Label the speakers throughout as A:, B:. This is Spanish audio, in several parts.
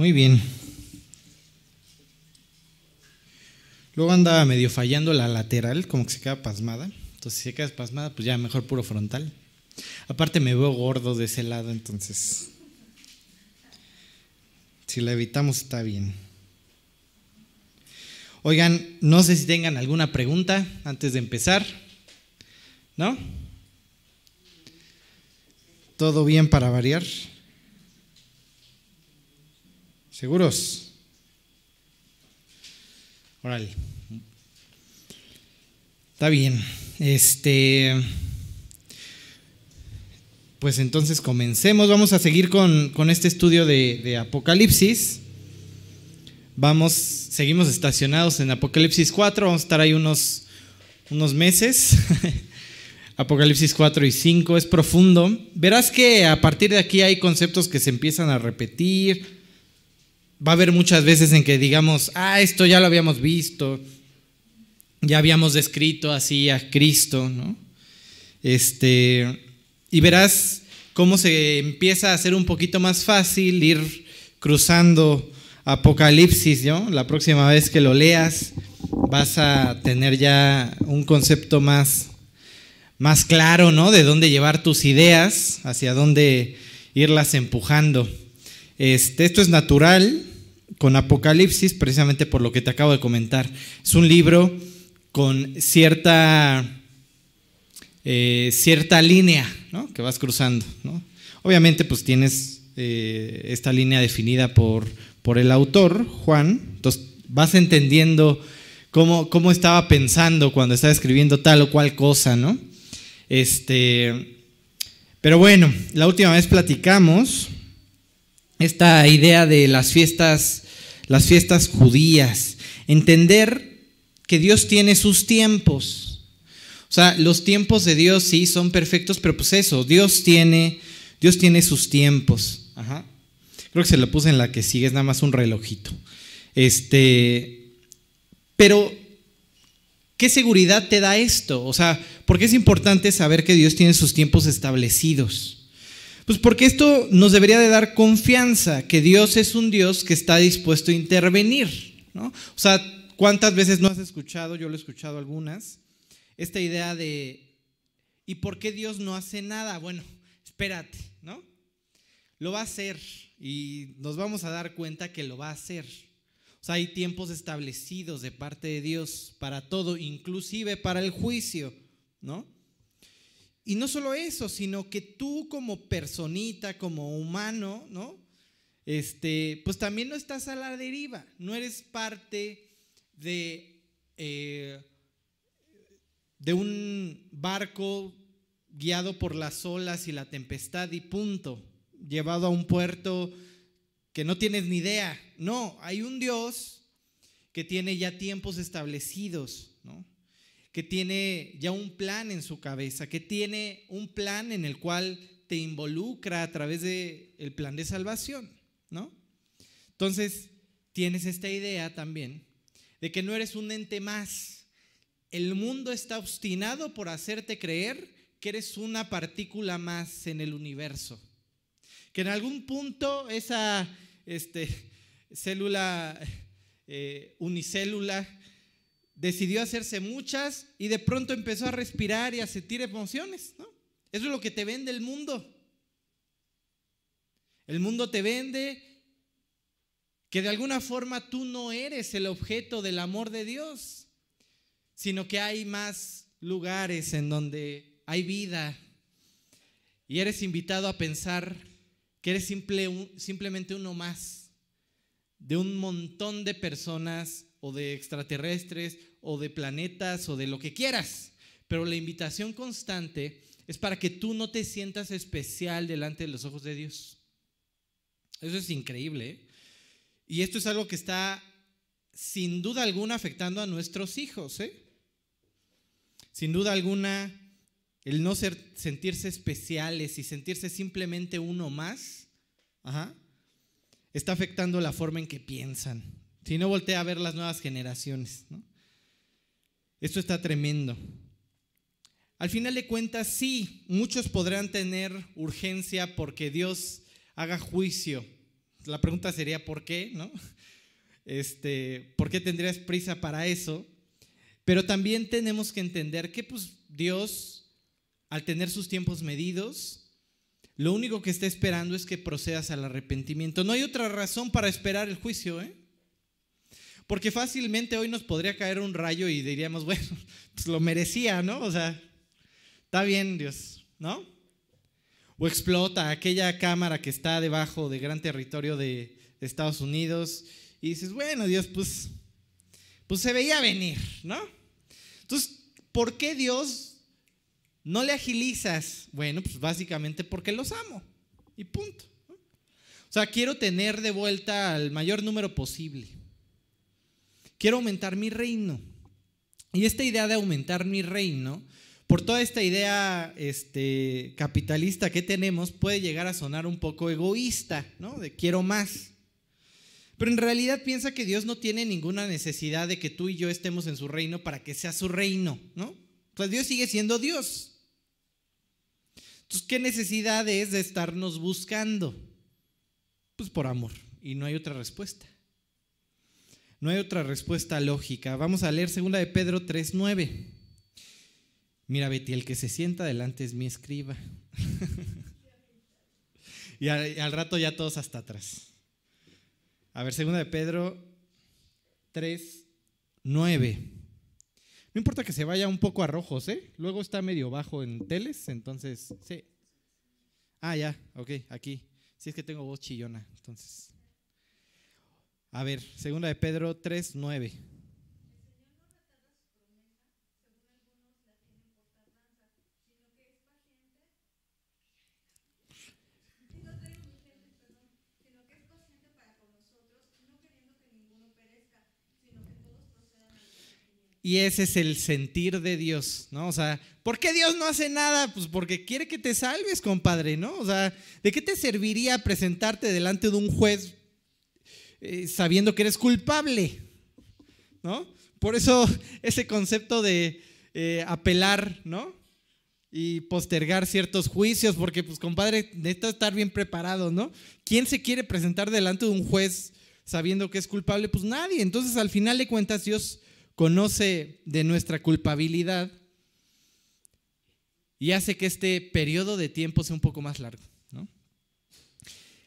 A: Muy bien. Luego anda medio fallando la lateral, como que se queda pasmada. Entonces, si se queda pasmada, pues ya mejor puro frontal. Aparte, me veo gordo de ese lado, entonces. Si la evitamos, está bien. Oigan, no sé si tengan alguna pregunta antes de empezar. ¿No? ¿Todo bien para variar? ¿Seguros? Órale. Está bien. Este. Pues entonces comencemos. Vamos a seguir con, este estudio de, de, Apocalipsis. Vamos, seguimos estacionados en Apocalipsis 4. Vamos a estar ahí unos, unos meses. Apocalipsis 4 y 5 es profundo. Verás que a partir de aquí hay conceptos que se empiezan a repetir va a haber muchas veces en que digamos, ah, esto ya lo habíamos visto, ya habíamos descrito así a Cristo, ¿no? Este, y verás cómo se empieza a hacer un poquito más fácil ir cruzando Apocalipsis, ¿no? La próxima vez que lo leas vas a tener ya un concepto más, más claro, ¿no? De dónde llevar tus ideas, hacia dónde irlas empujando. Este, esto es natural, con Apocalipsis, precisamente por lo que te acabo de comentar. Es un libro con cierta, eh, cierta línea que vas cruzando. Obviamente, pues tienes eh, esta línea definida por, por el autor, Juan, entonces vas entendiendo cómo, cómo estaba pensando cuando estaba escribiendo tal o cual cosa, ¿no? Este, pero bueno, la última vez platicamos esta idea de las fiestas las fiestas judías, entender que Dios tiene sus tiempos. O sea, los tiempos de Dios sí son perfectos, pero pues eso, Dios tiene, Dios tiene sus tiempos. Creo que se lo puse en la que sigue, es nada más un relojito. Este, pero, ¿qué seguridad te da esto? O sea, ¿por qué es importante saber que Dios tiene sus tiempos establecidos? Pues porque esto nos debería de dar confianza, que Dios es un Dios que está dispuesto a intervenir. ¿no? O sea, ¿cuántas veces no has escuchado? Yo lo he escuchado algunas. Esta idea de, ¿y por qué Dios no hace nada? Bueno, espérate, ¿no? Lo va a hacer y nos vamos a dar cuenta que lo va a hacer. O sea, hay tiempos establecidos de parte de Dios para todo, inclusive para el juicio, ¿no? Y no solo eso, sino que tú como personita, como humano, ¿no? Este, pues también no estás a la deriva, no eres parte de, eh, de un barco guiado por las olas y la tempestad y punto, llevado a un puerto que no tienes ni idea. No, hay un Dios que tiene ya tiempos establecidos. Que tiene ya un plan en su cabeza, que tiene un plan en el cual te involucra a través del el plan de salvación, ¿no? Entonces, tienes esta idea también de que no eres un ente más. El mundo está obstinado por hacerte creer que eres una partícula más en el universo. Que en algún punto esa este, célula eh, unicélula decidió hacerse muchas y de pronto empezó a respirar y a sentir emociones. ¿no? Eso es lo que te vende el mundo. El mundo te vende que de alguna forma tú no eres el objeto del amor de Dios, sino que hay más lugares en donde hay vida y eres invitado a pensar que eres simple, simplemente uno más de un montón de personas o de extraterrestres o de planetas o de lo que quieras. Pero la invitación constante es para que tú no te sientas especial delante de los ojos de Dios. Eso es increíble. ¿eh? Y esto es algo que está sin duda alguna afectando a nuestros hijos. ¿eh? Sin duda alguna, el no sentirse especiales y sentirse simplemente uno más, está afectando la forma en que piensan. Si no voltea a ver las nuevas generaciones. ¿no? Esto está tremendo. Al final de cuentas, sí, muchos podrán tener urgencia porque Dios haga juicio La pregunta sería ¿por qué? ¿No? Este, ¿por qué tendrías prisa para eso? Pero también tenemos que entender que pues Dios, al tener sus tiempos medidos, lo único que está esperando es que procedas al arrepentimiento. No hay otra razón para esperar el juicio, ¿eh? Porque fácilmente hoy nos podría caer un rayo y diríamos, bueno, pues lo merecía, ¿no? O sea, está bien, Dios, ¿no? O explota aquella cámara que está debajo de gran territorio de, Estados Unidos y dices, bueno, Dios, pues, pues se veía venir, ¿no? Entonces, ¿por qué Dios no le agilizas? Bueno, pues básicamente porque los amo y punto. O sea, quiero tener de vuelta al mayor número posible. Quiero aumentar mi reino. Y esta idea de aumentar mi reino, por toda esta idea este, capitalista que tenemos, puede llegar a sonar un poco egoísta, ¿no? De quiero más. Pero en realidad piensa que Dios no tiene ninguna necesidad de que tú y yo estemos en su reino para que sea su reino, ¿no? Pues Dios sigue siendo Dios. Entonces, ¿qué necesidad es de estarnos buscando? Pues por amor. Y no hay otra respuesta. No hay otra respuesta lógica. Vamos a leer 2 de Pedro 3:9. Mira, Betty, el que se sienta adelante es mi escriba. y, al, rato ya todos hasta atrás. A ver, 2 de Pedro 3:9. No importa que se vaya un poco a rojos, ¿eh? Luego está medio bajo en teles, entonces, sí. Ah, ya, ok, aquí. Si es que tengo voz chillona, entonces. A ver, segunda de Pedro 3, 9. Y ese es el sentir de Dios, ¿no? O sea, ¿por qué Dios no hace nada? Pues porque quiere que te salves, compadre, ¿no? O sea, ¿de qué te serviría presentarte delante de un juez eh, sabiendo que eres culpable, ¿no? Por eso ese concepto de eh, apelar, ¿no? Y postergar ciertos juicios, porque pues compadre, necesita estar bien preparado, ¿no? ¿Quién se quiere presentar delante de un juez sabiendo que es culpable? Pues nadie. Entonces al final de cuentas Dios conoce de nuestra culpabilidad y hace que este periodo de tiempo sea un poco más largo, ¿no?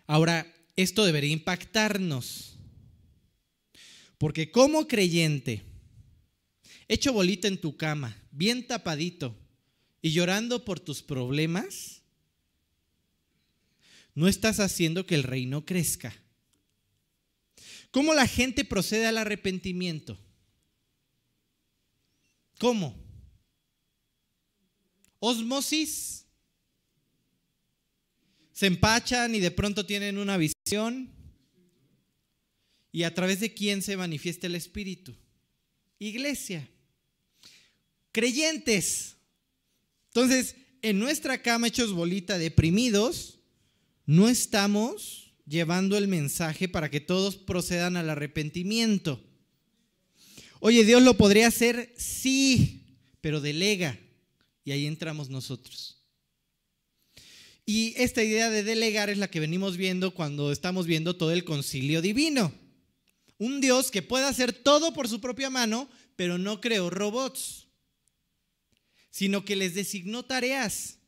A: Ahora, esto debería impactarnos. Porque como creyente, hecho bolita en tu cama, bien tapadito y llorando por tus problemas, no estás haciendo que el reino crezca. ¿Cómo la gente procede al arrepentimiento? ¿Cómo? Osmosis. Se empachan y de pronto tienen una visión ¿Y a través de quién se manifiesta el Espíritu? Iglesia. Creyentes. Entonces, en nuestra cama hechos bolita, deprimidos, no estamos llevando el mensaje para que todos procedan al arrepentimiento. Oye, Dios lo podría hacer, sí, pero delega. Y ahí entramos nosotros. Y esta idea de delegar es la que venimos viendo cuando estamos viendo todo el concilio divino. Un Dios que puede hacer todo por su propia mano, pero no creó robots, sino que les designó tareas.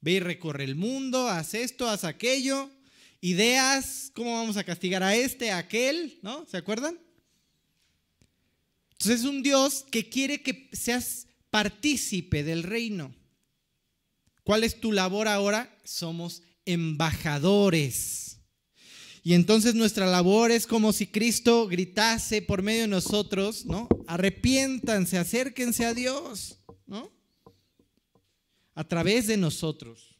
A: Ve y recorre el mundo, haz esto, haz aquello, ideas, cómo vamos a castigar a este, a aquel, ¿no? ¿Se acuerdan? Entonces es un Dios que quiere que seas partícipe del reino. ¿Cuál es tu labor ahora? Somos embajadores. Y entonces nuestra labor es como si Cristo gritase por medio de nosotros, ¿no? Arrepiéntanse, acérquense a Dios, ¿no? A través de nosotros.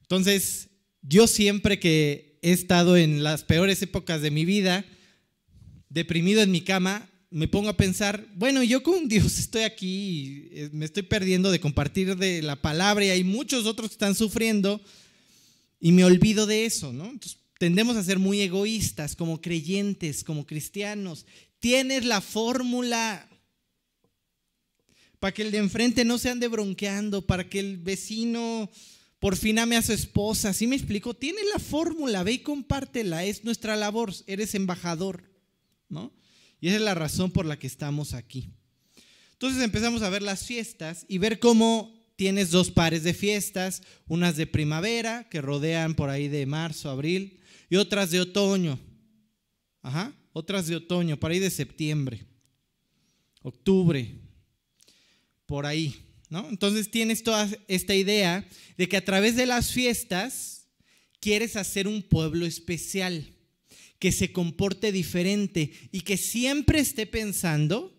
A: Entonces, yo siempre que he estado en las peores épocas de mi vida, deprimido en mi cama, me pongo a pensar, bueno, yo con Dios estoy aquí, eh, me estoy perdiendo de compartir de la palabra y hay muchos otros que están sufriendo y me olvido de eso, ¿no? Entonces, tendemos a ser muy egoístas como creyentes, como cristianos. Tienes la fórmula para que el de enfrente no se ande bronqueando, para que el vecino por fin ame a su esposa. ¿Sí me explico? Tiene la fórmula, ve y compártela. Es nuestra labor. Eres embajador, ¿no? Y esa es la razón por la que estamos aquí. Entonces empezamos a ver las fiestas y ver cómo tienes dos pares de fiestas, unas de primavera que rodean por ahí de marzo, abril, y otras de otoño. Ajá, otras de otoño, por ahí de septiembre, octubre, por ahí. Entonces tienes toda esta idea de que a través de las fiestas quieres hacer un pueblo especial, que se comporte diferente y que siempre esté pensando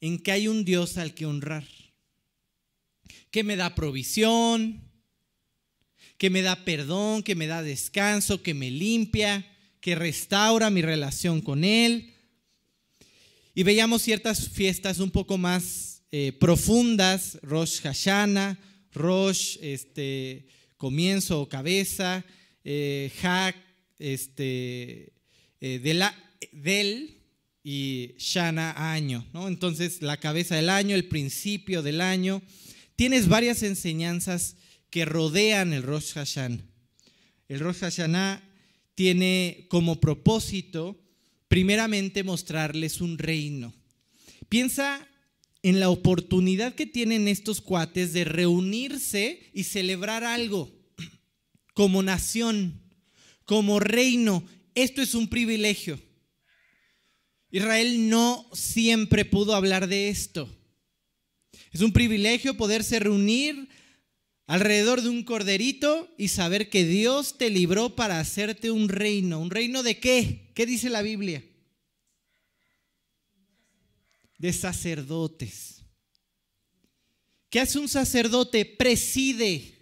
A: en que hay un Dios al que honrar, que me da provisión, que me da perdón, que me da descanso, que me limpia, que restaura mi relación con Él. Y veíamos ciertas fiestas un poco más eh, profundas, Rosh Hashanah, Rosh, este, comienzo o cabeza, eh, Hak, este, eh, de la, del y Shana año, ¿no? Entonces, la cabeza del año, el principio del año. Tienes varias enseñanzas que rodean el Rosh Hashanah. El Rosh Hashanah tiene como propósito, primeramente, mostrarles un reino. Piensa en la oportunidad que tienen estos cuates de reunirse y celebrar algo como nación, como reino. Esto es un privilegio. Israel no siempre pudo hablar de esto. Es un privilegio poderse reunir alrededor de un corderito y saber que Dios te libró para hacerte un reino. ¿Un reino de qué? ¿Qué dice la Biblia? de sacerdotes. ¿Qué hace un sacerdote? Preside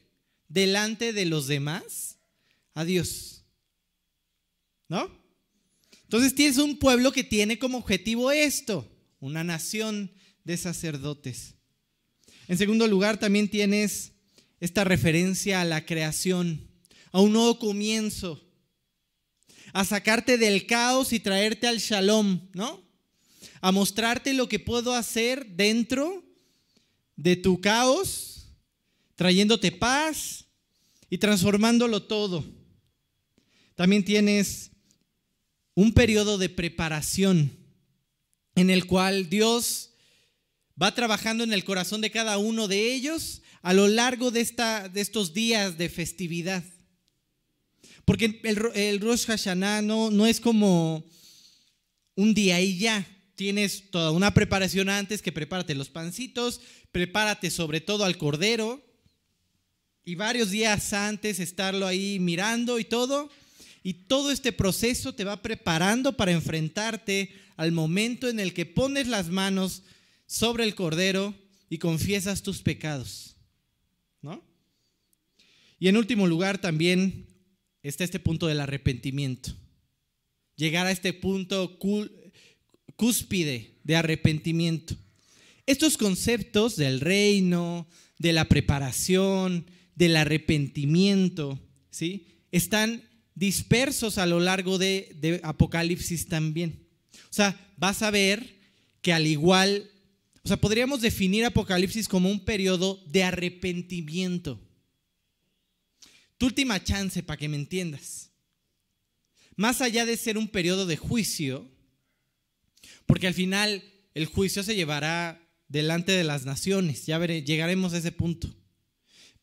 A: delante de los demás a Dios. ¿No? Entonces tienes un pueblo que tiene como objetivo esto, una nación de sacerdotes. En segundo lugar, también tienes esta referencia a la creación, a un nuevo comienzo, a sacarte del caos y traerte al shalom, ¿no? a mostrarte lo que puedo hacer dentro de tu caos, trayéndote paz y transformándolo todo. También tienes un periodo de preparación en el cual Dios va trabajando en el corazón de cada uno de ellos a lo largo de, esta, de estos días de festividad. Porque el, el Rosh Hashanah no, no es como un día y ya tienes toda una preparación antes, que prepárate los pancitos, prepárate sobre todo al cordero, y varios días antes estarlo ahí mirando y todo. Y todo este proceso te va preparando para enfrentarte al momento en el que pones las manos sobre el cordero y confiesas tus pecados. ¿No? Y en último lugar también está este punto del arrepentimiento. Llegar a este punto cúspide de arrepentimiento. Estos conceptos del reino, de la preparación, del arrepentimiento, ¿sí? están dispersos a lo largo de, Apocalipsis también. O sea, vas a ver que al igual, o sea, podríamos definir Apocalipsis como un periodo de arrepentimiento. Tu última chance para que me entiendas. Más allá de ser un periodo de juicio, porque al final el juicio se llevará delante de las naciones, ya llegaremos a ese punto.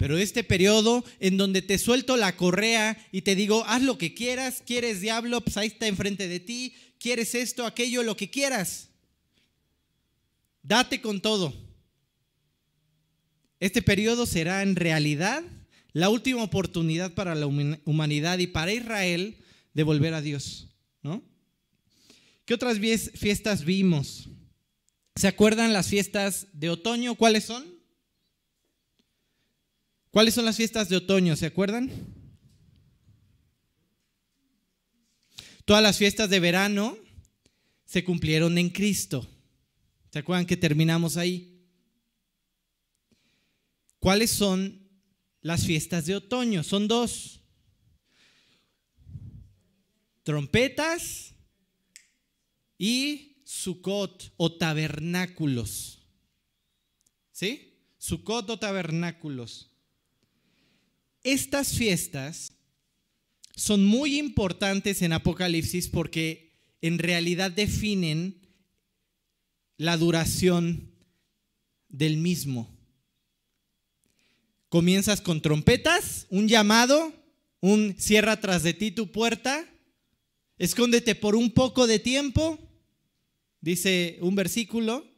A: Pero este periodo en donde te suelto la correa y te digo, haz lo que quieras, quieres diablo, pues ahí está enfrente de ti, quieres esto, aquello, lo que quieras. Date con todo. Este periodo será en realidad la última oportunidad para la humanidad y para Israel de volver a Dios, ¿no? ¿Qué otras fiestas vimos? ¿Se acuerdan las fiestas de otoño? ¿Cuáles son? ¿Cuáles son las fiestas de otoño? ¿Se acuerdan? Todas las fiestas de verano se cumplieron en Cristo. ¿Se acuerdan que terminamos ahí? ¿Cuáles son las fiestas de otoño? Son dos. Trompetas y Sucot o tabernáculos. ¿Sí? Sucot o tabernáculos. Estas fiestas son muy importantes en Apocalipsis porque en realidad definen la duración del mismo. Comienzas con trompetas, un llamado, un cierra tras de ti tu puerta, escóndete por un poco de tiempo, dice un versículo.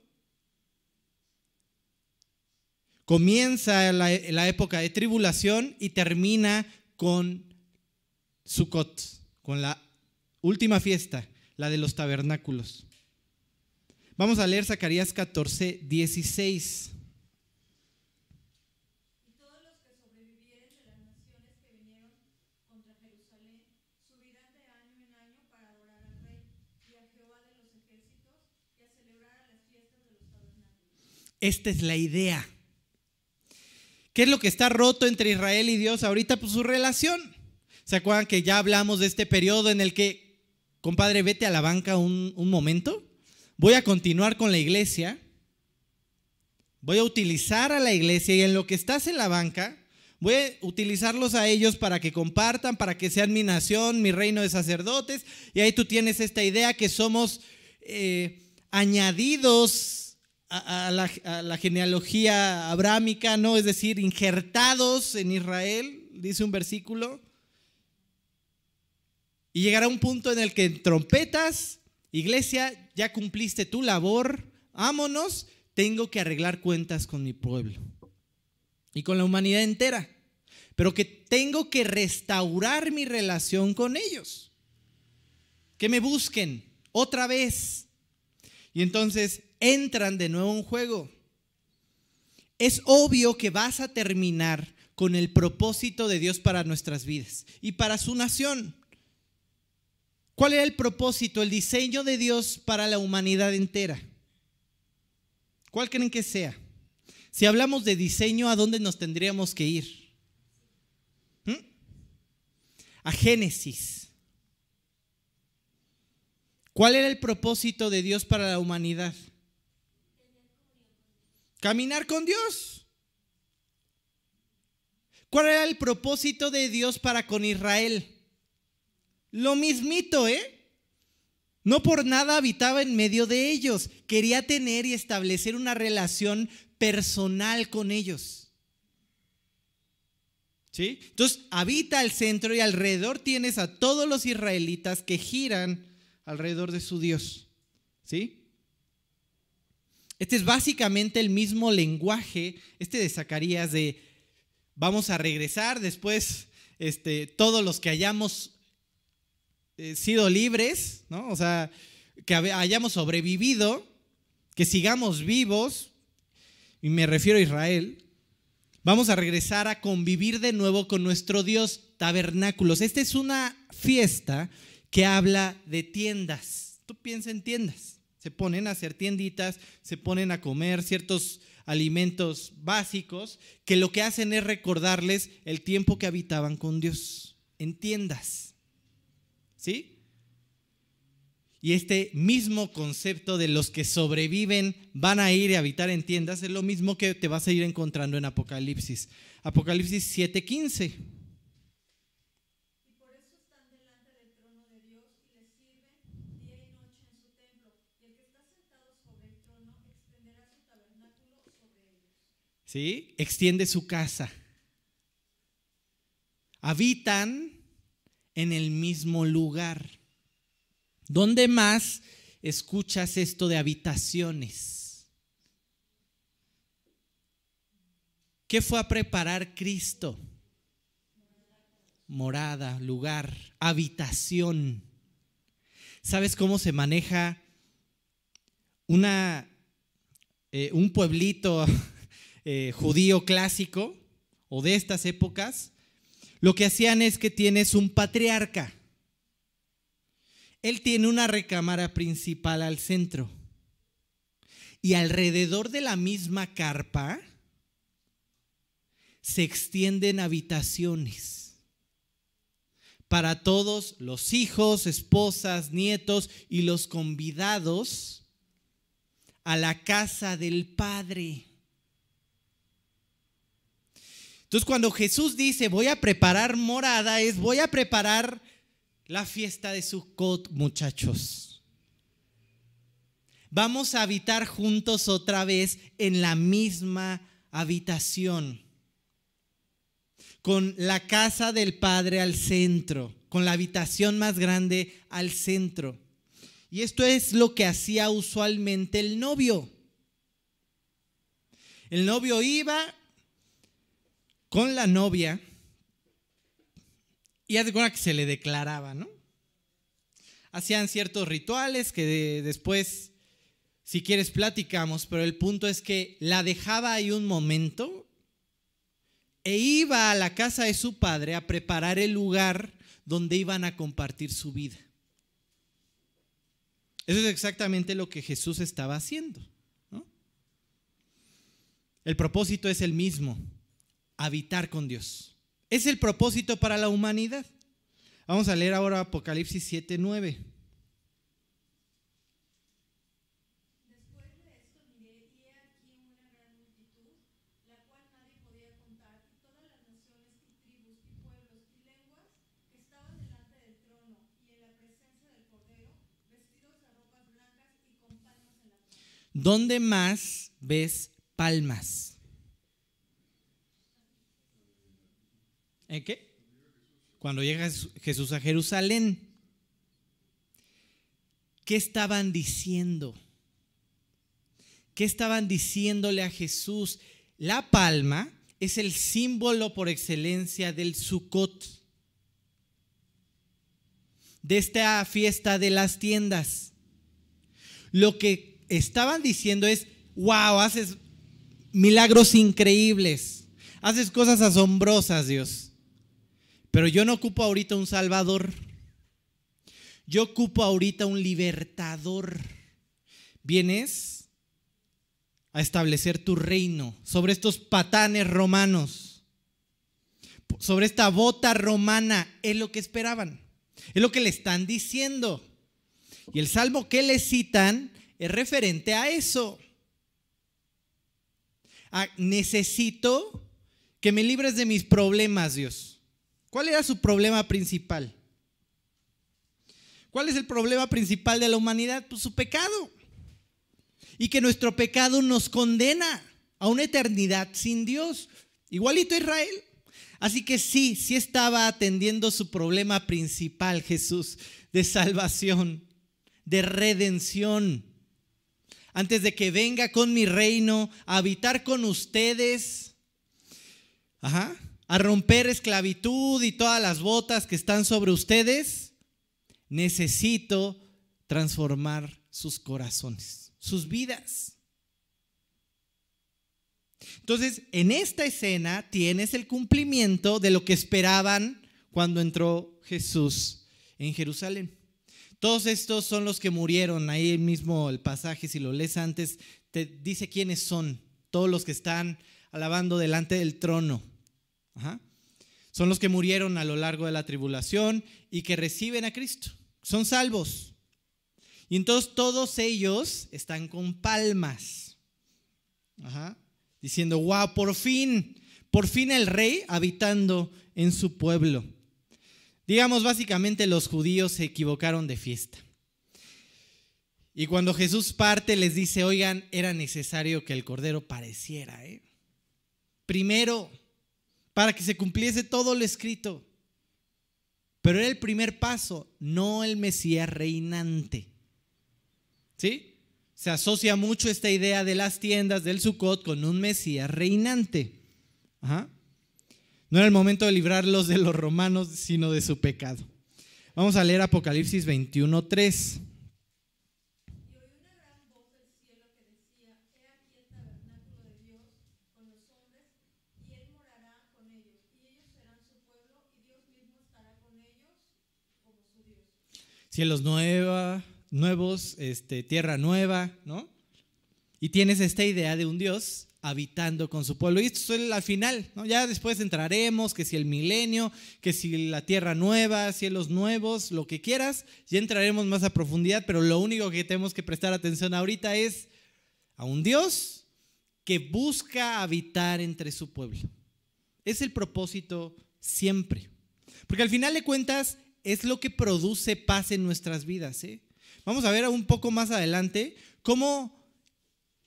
A: Comienza la, época de tribulación y termina con Sukkot, con la última fiesta, la de los tabernáculos. Vamos a leer Zacarías 14, 16. Esta es la idea. ¿Qué es lo que está roto entre Israel y Dios ahorita? Pues su relación. ¿Se acuerdan que ya hablamos de este periodo en el que, compadre, vete a la banca un, momento? Voy a continuar con la iglesia. Voy a utilizar a la iglesia y en lo que estás en la banca, voy a utilizarlos a ellos para que compartan, para que sean mi nación, mi reino de sacerdotes. Y ahí tú tienes esta idea que somos eh, añadidos a, la, genealogía abrámica, ¿no? Es decir, injertados en Israel, dice un versículo. Y llegará un punto en el que trompetas, iglesia, ya cumpliste tu labor, ámonos, tengo que arreglar cuentas con mi pueblo y con la humanidad entera, pero que tengo que restaurar mi relación con ellos, que me busquen otra vez. Y entonces entran de nuevo en juego. Es obvio que vas a terminar con el propósito de Dios para nuestras vidas y para su nación. ¿Cuál era el propósito, el diseño de Dios para la humanidad entera? ¿Cuál creen que sea? Si hablamos de diseño, ¿a dónde nos tendríamos que ir? ¿Mm? A Génesis. ¿Cuál era el propósito de Dios para la humanidad? Caminar con Dios. ¿Cuál era el propósito de Dios para con Israel? Lo mismito, ¿eh? No por nada habitaba en medio de ellos. Quería tener y establecer una relación personal con ellos. ¿Sí? Entonces habita el centro y alrededor tienes a todos los israelitas que giran alrededor de su Dios. ¿Sí? Este es básicamente el mismo lenguaje, este de Zacarías, de vamos a regresar después, este, todos los que hayamos eh, sido libres, ¿no? O sea, que hayamos sobrevivido, que sigamos vivos, y me refiero a Israel, vamos a regresar a convivir de nuevo con nuestro Dios tabernáculos. Esta es una fiesta que habla de tiendas. Tú piensa en tiendas. Se ponen a hacer tienditas, se ponen a comer ciertos alimentos básicos que lo que hacen es recordarles el tiempo que habitaban con Dios en tiendas. ¿Sí? Y este mismo concepto de los que sobreviven van a ir a habitar en tiendas es lo mismo que te vas a ir encontrando en Apocalipsis. Apocalipsis 7:15. ¿Sí? Extiende su casa. Habitan en el mismo lugar. ¿Dónde más escuchas esto de habitaciones? ¿Qué fue a preparar Cristo? Morada, lugar, habitación. ¿Sabes cómo se maneja una, eh, un pueblito eh, judío clásico o de estas épocas, lo que hacían es que tienes un patriarca. Él tiene una recámara principal al centro. Y alrededor de la misma carpa se extienden habitaciones para todos los hijos, esposas, nietos y los convidados a la casa del Padre. Entonces cuando Jesús dice voy a preparar morada es voy a preparar la fiesta de Sukkot, muchachos. Vamos a habitar juntos otra vez en la misma habitación, con la casa del Padre al centro, con la habitación más grande al centro. Y esto es lo que hacía usualmente el novio. El novio iba con la novia y cuenta que se le declaraba, ¿no? Hacían ciertos rituales que después, si quieres, platicamos, pero el punto es que la dejaba ahí un momento e iba a la casa de su padre a preparar el lugar donde iban a compartir su vida. Eso es exactamente lo que Jesús estaba haciendo. El propósito es el mismo, habitar con Dios. Es el propósito para la humanidad. Vamos a leer ahora Apocalipsis 7, 9. ¿Dónde más ves palmas? ¿En qué? Cuando llega Jesús a Jerusalén. ¿Qué estaban diciendo? ¿Qué estaban diciéndole a Jesús? La palma es el símbolo por excelencia del Sukkot, de esta fiesta de las tiendas. Lo que estaban diciendo es, wow, haces milagros increíbles, haces cosas asombrosas, Dios. Pero yo no ocupo ahorita un salvador. Yo ocupo ahorita un libertador. Vienes a establecer tu reino sobre estos patanes romanos, sobre esta bota romana. Es lo que esperaban. Es lo que le están diciendo. Y el salmo que le citan es referente a eso. Ah, necesito que me libres de mis problemas, Dios. ¿Cuál era su problema principal? ¿Cuál es el problema principal de la humanidad? Pues su pecado. Y que nuestro pecado nos condena a una eternidad sin Dios. Igualito Israel. Así que sí, sí estaba atendiendo su problema principal, Jesús, de salvación, de redención antes de que venga con mi reino a habitar con ustedes, a romper esclavitud y todas las botas que están sobre ustedes, necesito transformar sus corazones, sus vidas. Entonces, en esta escena tienes el cumplimiento de lo que esperaban cuando entró Jesús en Jerusalén. Todos estos son los que murieron. Ahí mismo el pasaje, si lo lees antes, te dice quiénes son. Todos los que están alabando delante del trono. Son los que murieron a lo largo de la tribulación y que reciben a Cristo. Son salvos. Y entonces todos ellos están con palmas. Diciendo, wow, por fin, por fin el rey habitando en su pueblo. Digamos, básicamente los judíos se equivocaron de fiesta. Y cuando Jesús parte les dice, oigan, era necesario que el Cordero pareciera. ¿eh? Primero, para que se cumpliese todo lo escrito. Pero era el primer paso, no el Mesías reinante. ¿Sí? Se asocia mucho esta idea de las tiendas del Sukkot con un Mesías reinante. No era el momento de librarlos de los romanos, sino de su pecado. Vamos a leer Apocalipsis 21, 3. Cielos nueva, nuevos, este, tierra nueva, ¿no? Y tienes esta idea de un Dios habitando con su pueblo. Y esto es al final, ¿no? Ya después entraremos, que si el milenio, que si la tierra nueva, cielos nuevos, lo que quieras, ya entraremos más a profundidad, pero lo único que tenemos que prestar atención ahorita es a un Dios que busca habitar entre su pueblo. Es el propósito siempre. Porque al final de cuentas es lo que produce paz en nuestras vidas. ¿eh? Vamos a ver un poco más adelante cómo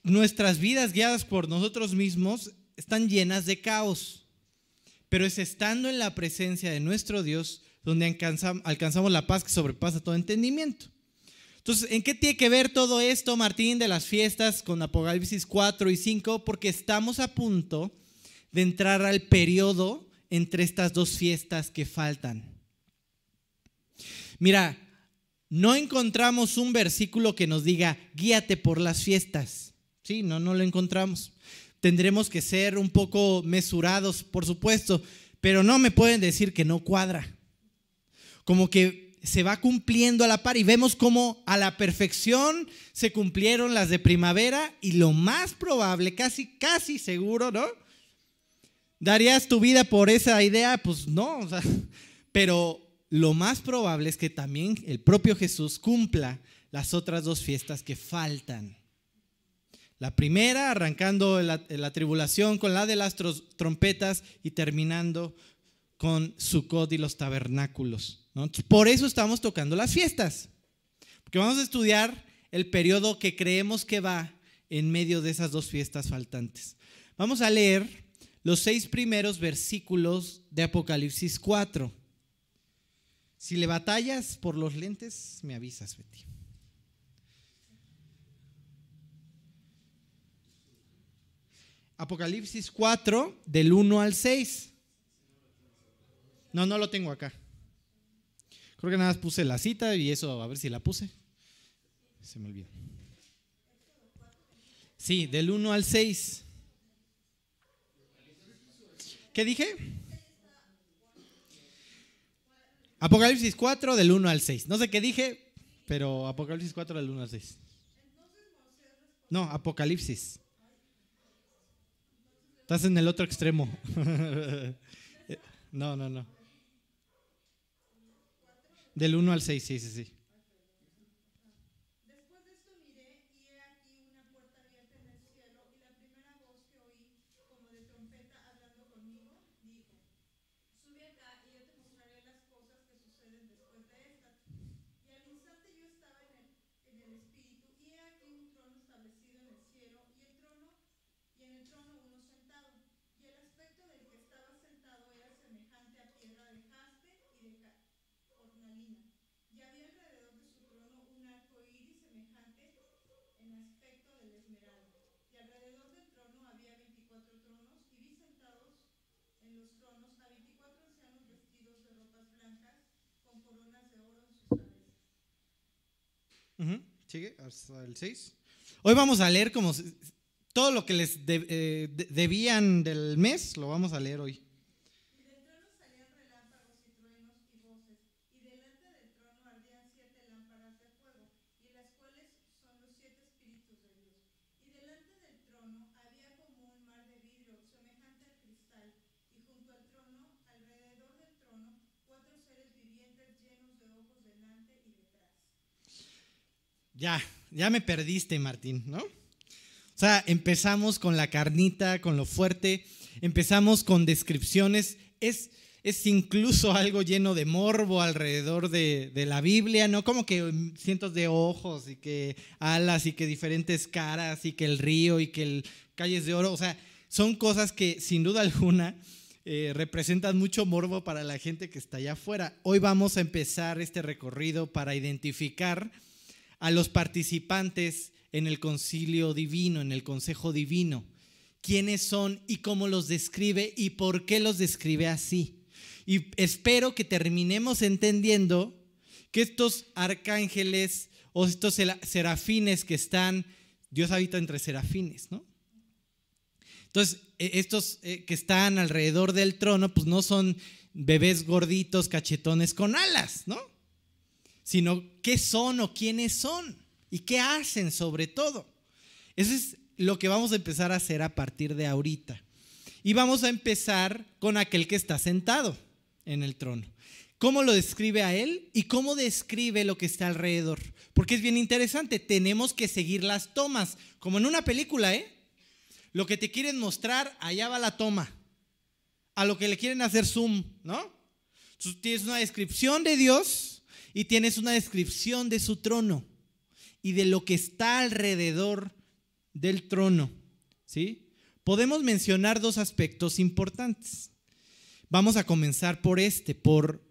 A: nuestras vidas guiadas por nosotros mismos están llenas de caos. Pero es estando en la presencia de nuestro Dios donde alcanzamos la paz que sobrepasa todo entendimiento. Entonces, ¿en qué tiene que ver todo esto, Martín, de las fiestas con Apocalipsis 4 y 5? Porque estamos a punto de entrar al periodo entre estas dos fiestas que faltan. Mira, no encontramos un versículo que nos diga, guíate por las fiestas. Sí, no, no lo encontramos. Tendremos que ser un poco mesurados, por supuesto, pero no me pueden decir que no cuadra. Como que se va cumpliendo a la par y vemos cómo a la perfección se cumplieron las de primavera y lo más probable, casi, casi seguro, ¿no? ¿Darías tu vida por esa idea? Pues no, o sea, pero lo más probable es que también el propio Jesús cumpla las otras dos fiestas que faltan. La primera arrancando la, la tribulación con la de las trompetas y terminando con Sukkot y los tabernáculos. Por eso estamos tocando las fiestas, porque vamos a estudiar el periodo que creemos que va en medio de esas dos fiestas faltantes. Vamos a leer los seis primeros versículos de Apocalipsis 4. Si le batallas por los lentes, me avisas, Betty. Apocalipsis 4, del 1 al 6. No, no lo tengo acá. Creo que nada más puse la cita y eso, a ver si la puse. Se me olvidó. Sí, del 1 al 6. ¿Qué dije? Apocalipsis 4 del 1 al 6. No sé qué dije, pero Apocalipsis 4 del 1 al 6. No, Apocalipsis. Estás en el otro extremo. no, no, no. Del 1 al 6, sí, sí, sí. Sigue hasta el 6. Hoy vamos a leer como todo lo que les eh, debían del mes, lo vamos a leer hoy. Ya, ya me perdiste, Martín, ¿no? O sea, empezamos con la carnita, con lo fuerte, empezamos con descripciones, es, es incluso algo lleno de morbo alrededor de, la Biblia, ¿no? Como que cientos de ojos y que alas y que diferentes caras y que el río y que el calles de oro, o sea, son cosas que sin duda alguna eh, representan mucho morbo para la gente que está allá afuera. Hoy vamos a empezar este recorrido para identificar a los participantes en el concilio divino, en el consejo divino. ¿Quiénes son y cómo los describe y por qué los describe así? Y espero que terminemos entendiendo que estos arcángeles o estos serafines que están, Dios habita entre serafines, ¿no? Entonces, e, estos eh, que están alrededor del trono, pues no son bebés gorditos, cachetones con alas, ¿no? Sino qué son o quiénes son y qué hacen sobre todo. Eso es lo que vamos a empezar a hacer a partir de ahorita. Y vamos a empezar con aquel que está sentado en el trono. ¿Cómo lo describe a él y cómo describe lo que está alrededor? Porque es bien interesante, tenemos que seguir las tomas, como en una película, ¿eh? Lo que te quieren mostrar, allá va la toma. a lo que le quieren hacer zoom, ¿no? Tienes una descripción de Dios y tienes una descripción de su trono y de lo que está alrededor del trono, ¿sí? Podemos mencionar dos aspectos importantes. Vamos a comenzar por este, por,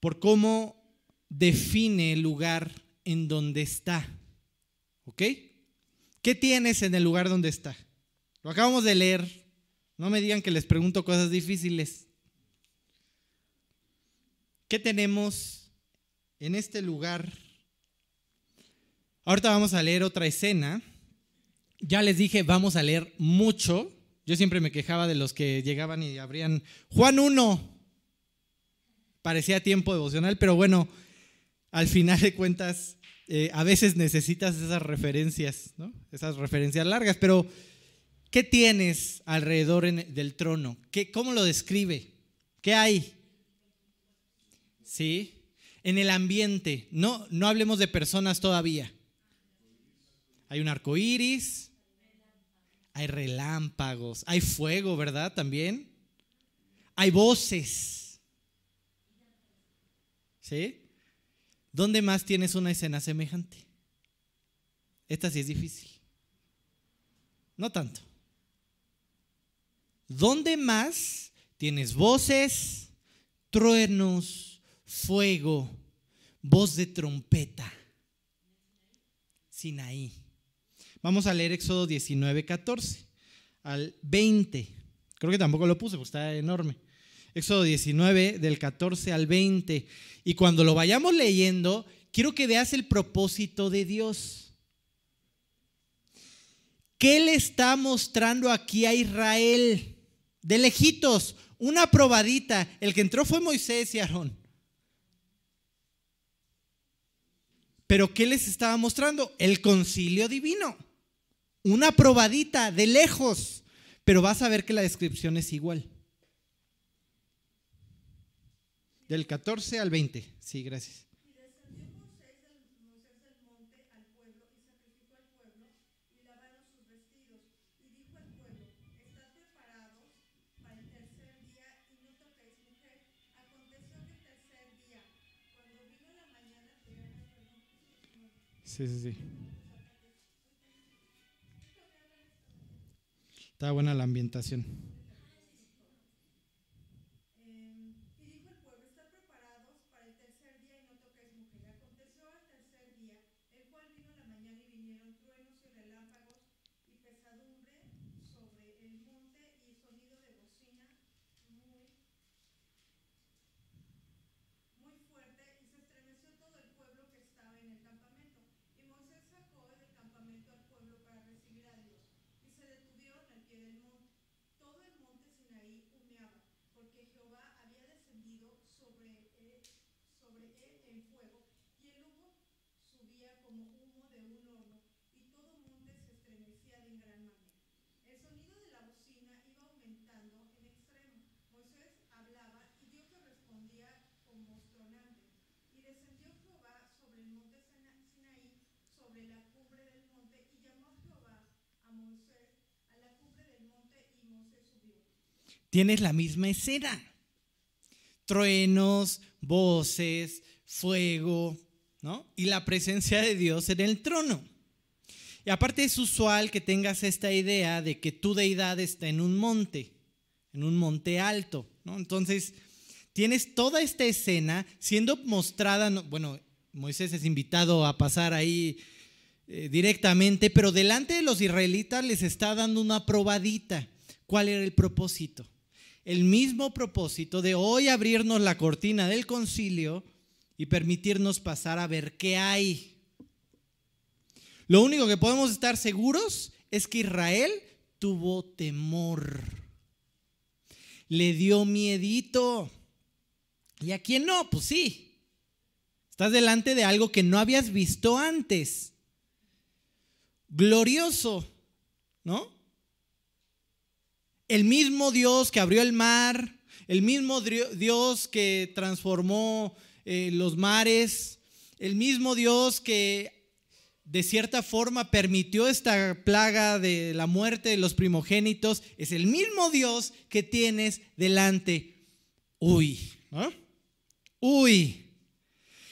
A: por cómo define el lugar en donde está. ¿Ok? ¿Qué tienes en el lugar donde está? Lo acabamos de leer. No me digan que les pregunto cosas difíciles. ¿Qué tenemos en este lugar? Ahorita vamos a leer otra escena. Ya les dije, vamos a leer mucho. Yo siempre me quejaba de los que llegaban y abrían Juan 1. Parecía tiempo devocional, pero bueno, al final de cuentas, eh, a veces necesitas esas referencias, ¿no? esas referencias largas, pero ¿qué tienes alrededor del trono? ¿Qué, ¿Cómo lo describe? ¿Qué hay? ¿Sí? En el ambiente, no, no hablemos de personas todavía. Hay un arco iris, hay relámpagos, hay fuego, ¿verdad? También. Hay voces. ¿Sí? ¿Dónde más tienes una escena semejante? Esta sí es difícil. No tanto. ¿Dónde más tienes voces, truenos, fuego, voz de trompeta? Sinaí. Vamos a leer Éxodo 19, 14 al 20. Creo que tampoco lo puse, porque está enorme. Éxodo 19, del 14 al 20. Y cuando lo vayamos leyendo, quiero que veas el propósito de Dios. ¿Qué le está mostrando aquí a Israel? De lejitos, una probadita. El que entró fue Moisés y Aarón. Pero ¿qué les estaba mostrando? El concilio divino. Una probadita de lejos. Pero vas a ver que la descripción es igual. Del 14 al 20. Sí, gracias. Sí, sí, sí. Está buena la ambientación.
B: Eh, y dijo el pueblo, estad preparados para el tercer día y no toquéis mujer. Aconteció al tercer día, el cual vino la mañana y vinieron truenos y relámpagos y pesadumbre sobre el monte y sonido de bocina muy, muy fuerte y se estremeció todo el pueblo que estaba en el campamento. Y Moisés sacó del campamento al pueblo para recibir a Dios y se detuvieron al pie del monte. Todo el monte Sinaí humeaba, porque Jehová había descendido sobre él, sobre él en fuego, y el humo subía como humo de un horno, y todo monte se estremecía de en gran manera. El sonido de la bocina iba aumentando en extremo. Moisés hablaba, y Dios le respondía con voz tronante. Y descendió Jehová sobre el monte Sina- Sinaí, sobre la cumbre del monte, y llamó a Jehová a Moisés a la cumbre del monte, y Moisés subió.
A: Tienes la misma escena. Truenos, voces, fuego, ¿no? Y la presencia de Dios en el trono. Y aparte es usual que tengas esta idea de que tu deidad está en un monte, en un monte alto, ¿no? Entonces, tienes toda esta escena siendo mostrada, no- bueno, Moisés es invitado a pasar ahí eh, directamente, pero delante de los israelitas les está dando una probadita. ¿Cuál era el propósito? El mismo propósito de hoy abrirnos la cortina del concilio y permitirnos pasar a ver qué hay. Lo único que podemos estar seguros es que Israel tuvo temor. Le dio miedito. ¿Y a quién no? Pues sí. Estás delante de algo que no habías visto antes. Glorioso, ¿no? El mismo Dios que abrió el mar, el mismo Dios que transformó eh, los mares, el mismo Dios que de cierta forma permitió esta plaga de la muerte de los primogénitos, es el mismo Dios que tienes delante. Uy, ¿ah? uy.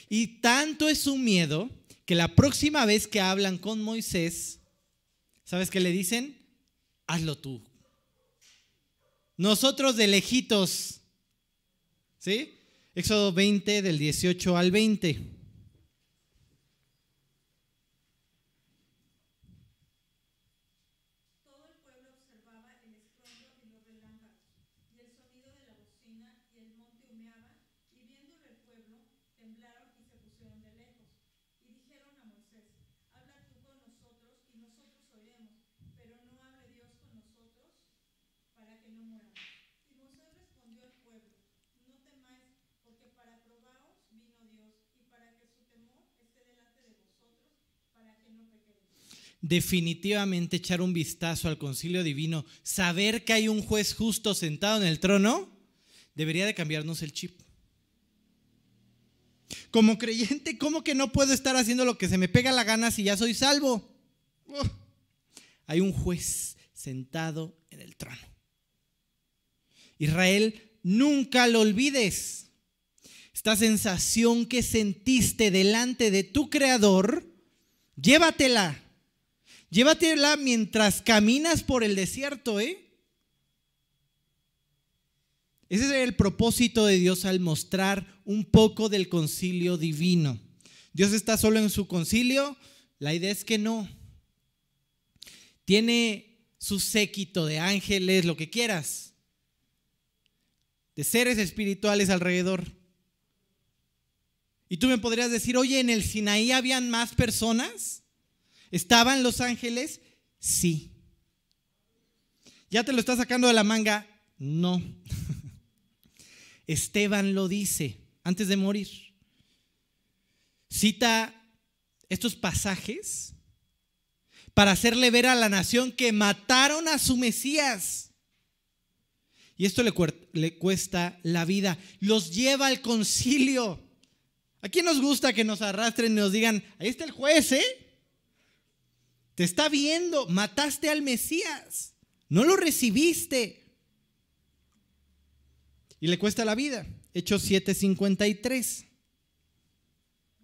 A: Y tanto es su miedo que la próxima vez que hablan con Moisés, ¿sabes qué le dicen? Hazlo tú. Nosotros de lejitos. ¿Sí? Éxodo 20 del 18 al 20.
B: Todo el pueblo observaba el estruendo y los relámpagos, y el sonido de la bocina, y el monte humeaba, y viéndolo el pueblo, temblaron y se pusieron de lejos. Y dijeron a Moisés, habla tú con nosotros, y nosotros oiremos, pero no hable Dios con nosotros, para que no moramos. Y Moisés respondió al pueblo, no temáis, porque para probaros vino Dios, y para que su temor esté delante de vosotros, para que no pequéis.
A: Definitivamente echar un vistazo al concilio divino, saber que hay un juez justo sentado en el trono, debería de cambiarnos el chip. Como creyente, ¿cómo que no puedo estar haciendo lo que se me pega la gana si ya soy salvo? Hay un juez sentado en el trono. Israel, nunca lo olvides. Esta sensación que sentiste delante de tu creador, llévatela. Llévatela mientras caminas por el desierto, ¿eh? Ese es el propósito de Dios al mostrar un poco del concilio divino. Dios está solo en su concilio, la idea es que no. Tiene su séquito de ángeles, lo que quieras, de seres espirituales alrededor. Y tú me podrías decir, oye, en el Sinaí habían más personas. ¿Estaban los ángeles? Sí. ¿Ya te lo está sacando de la manga? No. Esteban lo dice antes de morir. Cita estos pasajes para hacerle ver a la nación que mataron a su Mesías. Y esto le, le cuesta la vida. Los lleva al concilio. ¿A quién nos gusta que nos arrastren y nos digan, ahí está el juez, ¿eh? Te está viendo, mataste al Mesías, no lo recibiste. Y le cuesta la vida. Hechos 7:53.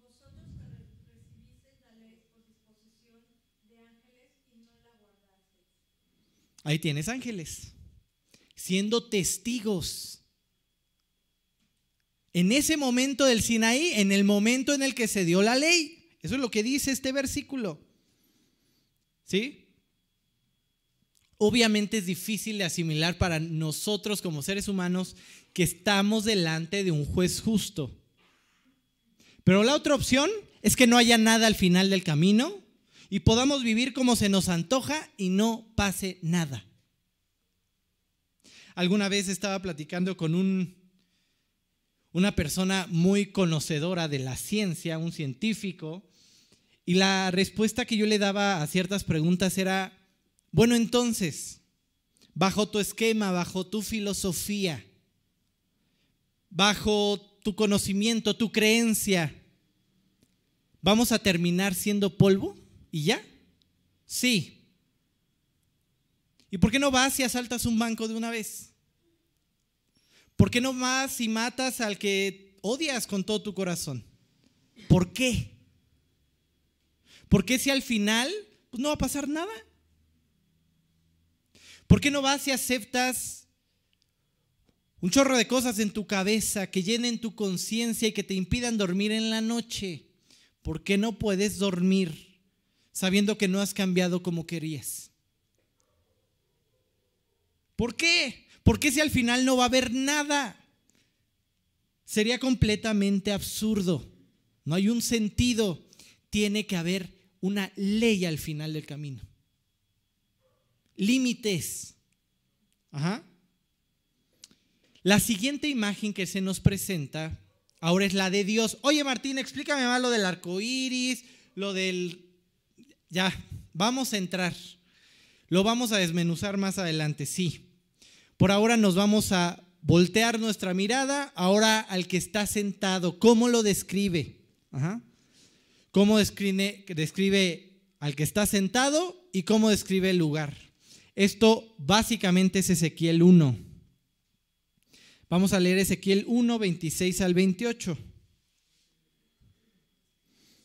B: Vosotros que re- recibisteis la ley por disposición de ángeles y no la guardasteis.
A: Ahí tienes ángeles, siendo testigos. En ese momento del Sinaí, en el momento en el que se dio la ley. Eso es lo que dice este versículo. ¿Sí? Obviamente es difícil de asimilar para nosotros como seres humanos que estamos delante de un juez justo. Pero la otra opción es que no haya nada al final del camino y podamos vivir como se nos antoja y no pase nada. Alguna vez estaba platicando con un, una persona muy conocedora de la ciencia, un científico, y la respuesta que yo le daba a ciertas preguntas era, bueno, entonces, bajo tu esquema, bajo tu filosofía, bajo tu conocimiento, tu creencia, ¿vamos a terminar siendo polvo y ya? Sí. ¿Y por qué no vas y asaltas un banco de una vez? ¿Por qué no vas y matas al que odias con todo tu corazón? ¿Por qué? ¿Por qué si al final pues no va a pasar nada? ¿Por qué no vas y aceptas un chorro de cosas en tu cabeza que llenen tu conciencia y que te impidan dormir en la noche? ¿Por qué no puedes dormir sabiendo que no has cambiado como querías? ¿Por qué? ¿Por qué si al final no va a haber nada? Sería completamente absurdo. No hay un sentido. Tiene que haber una ley al final del camino. Límites. Ajá. La siguiente imagen que se nos presenta ahora es la de Dios. Oye, Martín, explícame más lo del arco iris, lo del. Ya, vamos a entrar. Lo vamos a desmenuzar más adelante, sí. Por ahora nos vamos a voltear nuestra mirada ahora al que está sentado. ¿Cómo lo describe? Ajá. Cómo describe, describe al que está sentado y cómo describe el lugar. Esto básicamente es Ezequiel 1. Vamos a leer Ezequiel 1, 26 al 28.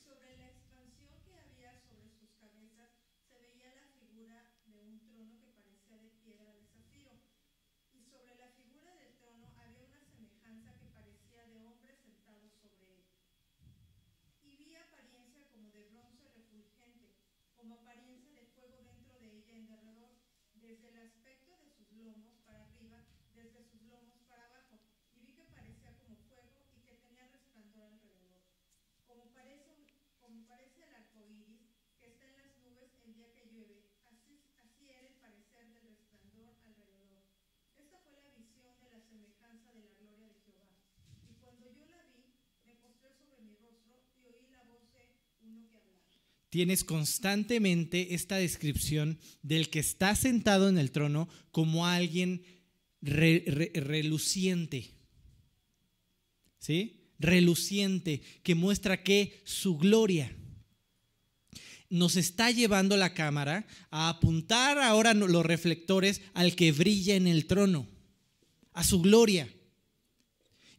B: Sobre la expansión que había sobre sus cabezas se veía la figura de un trono que parecía de piedra de zafiro. Y sobre la figura del trono había una semejanza que parecía de hombre sentado sobre él. Y vi apariencia como de bronce refulgente, como apariencia de fuego dentro de ella en derredor, desde el aspecto de sus lomos para arriba, desde sus lomos para abajo. Y vi que parecía como fuego y que tenía resplandor alrededor como parece, un- como parece el arco iris que está en las nubes el día que llueve, así, así era el parecer del resplandor alrededor. Esta fue la visión de la semejanza de la gloria de Jehová. Y cuando yo la vi, me postré sobre mi oí la voz de.
A: Tienes constantemente esta descripción del que está sentado en el trono como alguien re- re- reluciente. ¿Sí? Reluciente, que muestra que su gloria nos está llevando la cámara a apuntar ahora los reflectores al que brilla en el trono, a su gloria.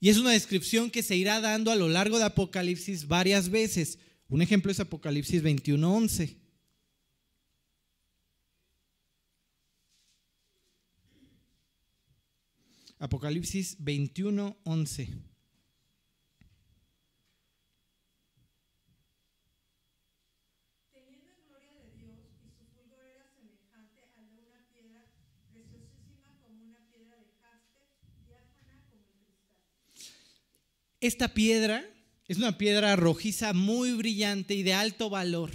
A: Y es una descripción que se irá dando a lo largo de Apocalipsis varias veces. Un ejemplo es Apocalipsis 21:11. Apocalipsis 21:11.
B: Teniendo en gloria de Dios y su fulgor era semejante al de una piedra preciosísima como una piedra de jaspe, diáfana como el cristal.
A: Esta piedra es una piedra rojiza muy brillante y de alto valor.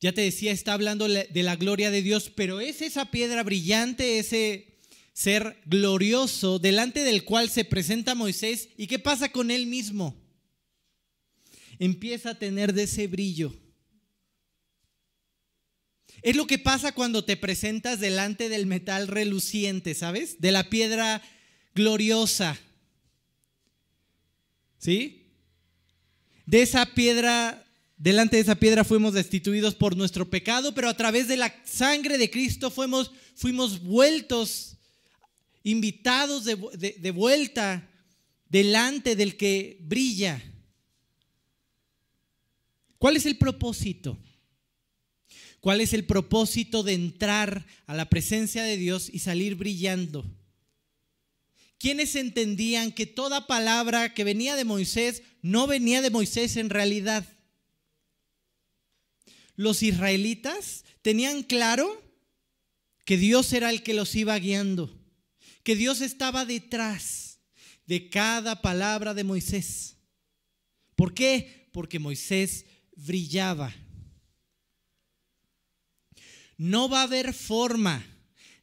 A: Ya te decía, está hablando de la gloria de Dios, pero es esa piedra brillante, ese ser glorioso delante del cual se presenta Moisés. ¿Y qué pasa con él mismo? Empieza a tener de ese brillo. Es lo que pasa cuando te presentas delante del metal reluciente, ¿sabes? De la piedra gloriosa. ¿Sí? De esa piedra, delante de esa piedra fuimos destituidos por nuestro pecado, pero a través de la sangre de Cristo fuimos, fuimos vueltos, invitados de, de- de vuelta delante del que brilla. ¿Cuál es el propósito? ¿Cuál es el propósito de entrar a la presencia de Dios y salir brillando? ¿Quiénes entendían que toda palabra que venía de Moisés no venía de Moisés en realidad? Los israelitas tenían claro que Dios era el que los iba guiando, que Dios estaba detrás de cada palabra de Moisés. ¿Por qué? Porque Moisés brillaba. No va a haber forma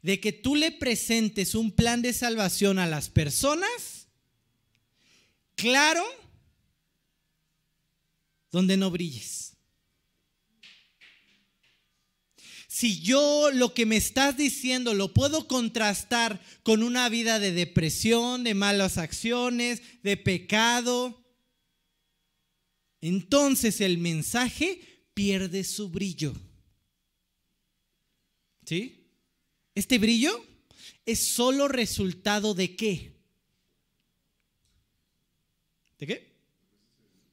A: de que tú le presentes un plan de salvación a las personas, claro, donde no brilles. Si yo lo que me estás diciendo lo puedo contrastar con una vida de depresión, de malas acciones, de pecado, entonces el mensaje pierde su brillo. ¿Sí? Este brillo es solo resultado de qué? ¿De qué?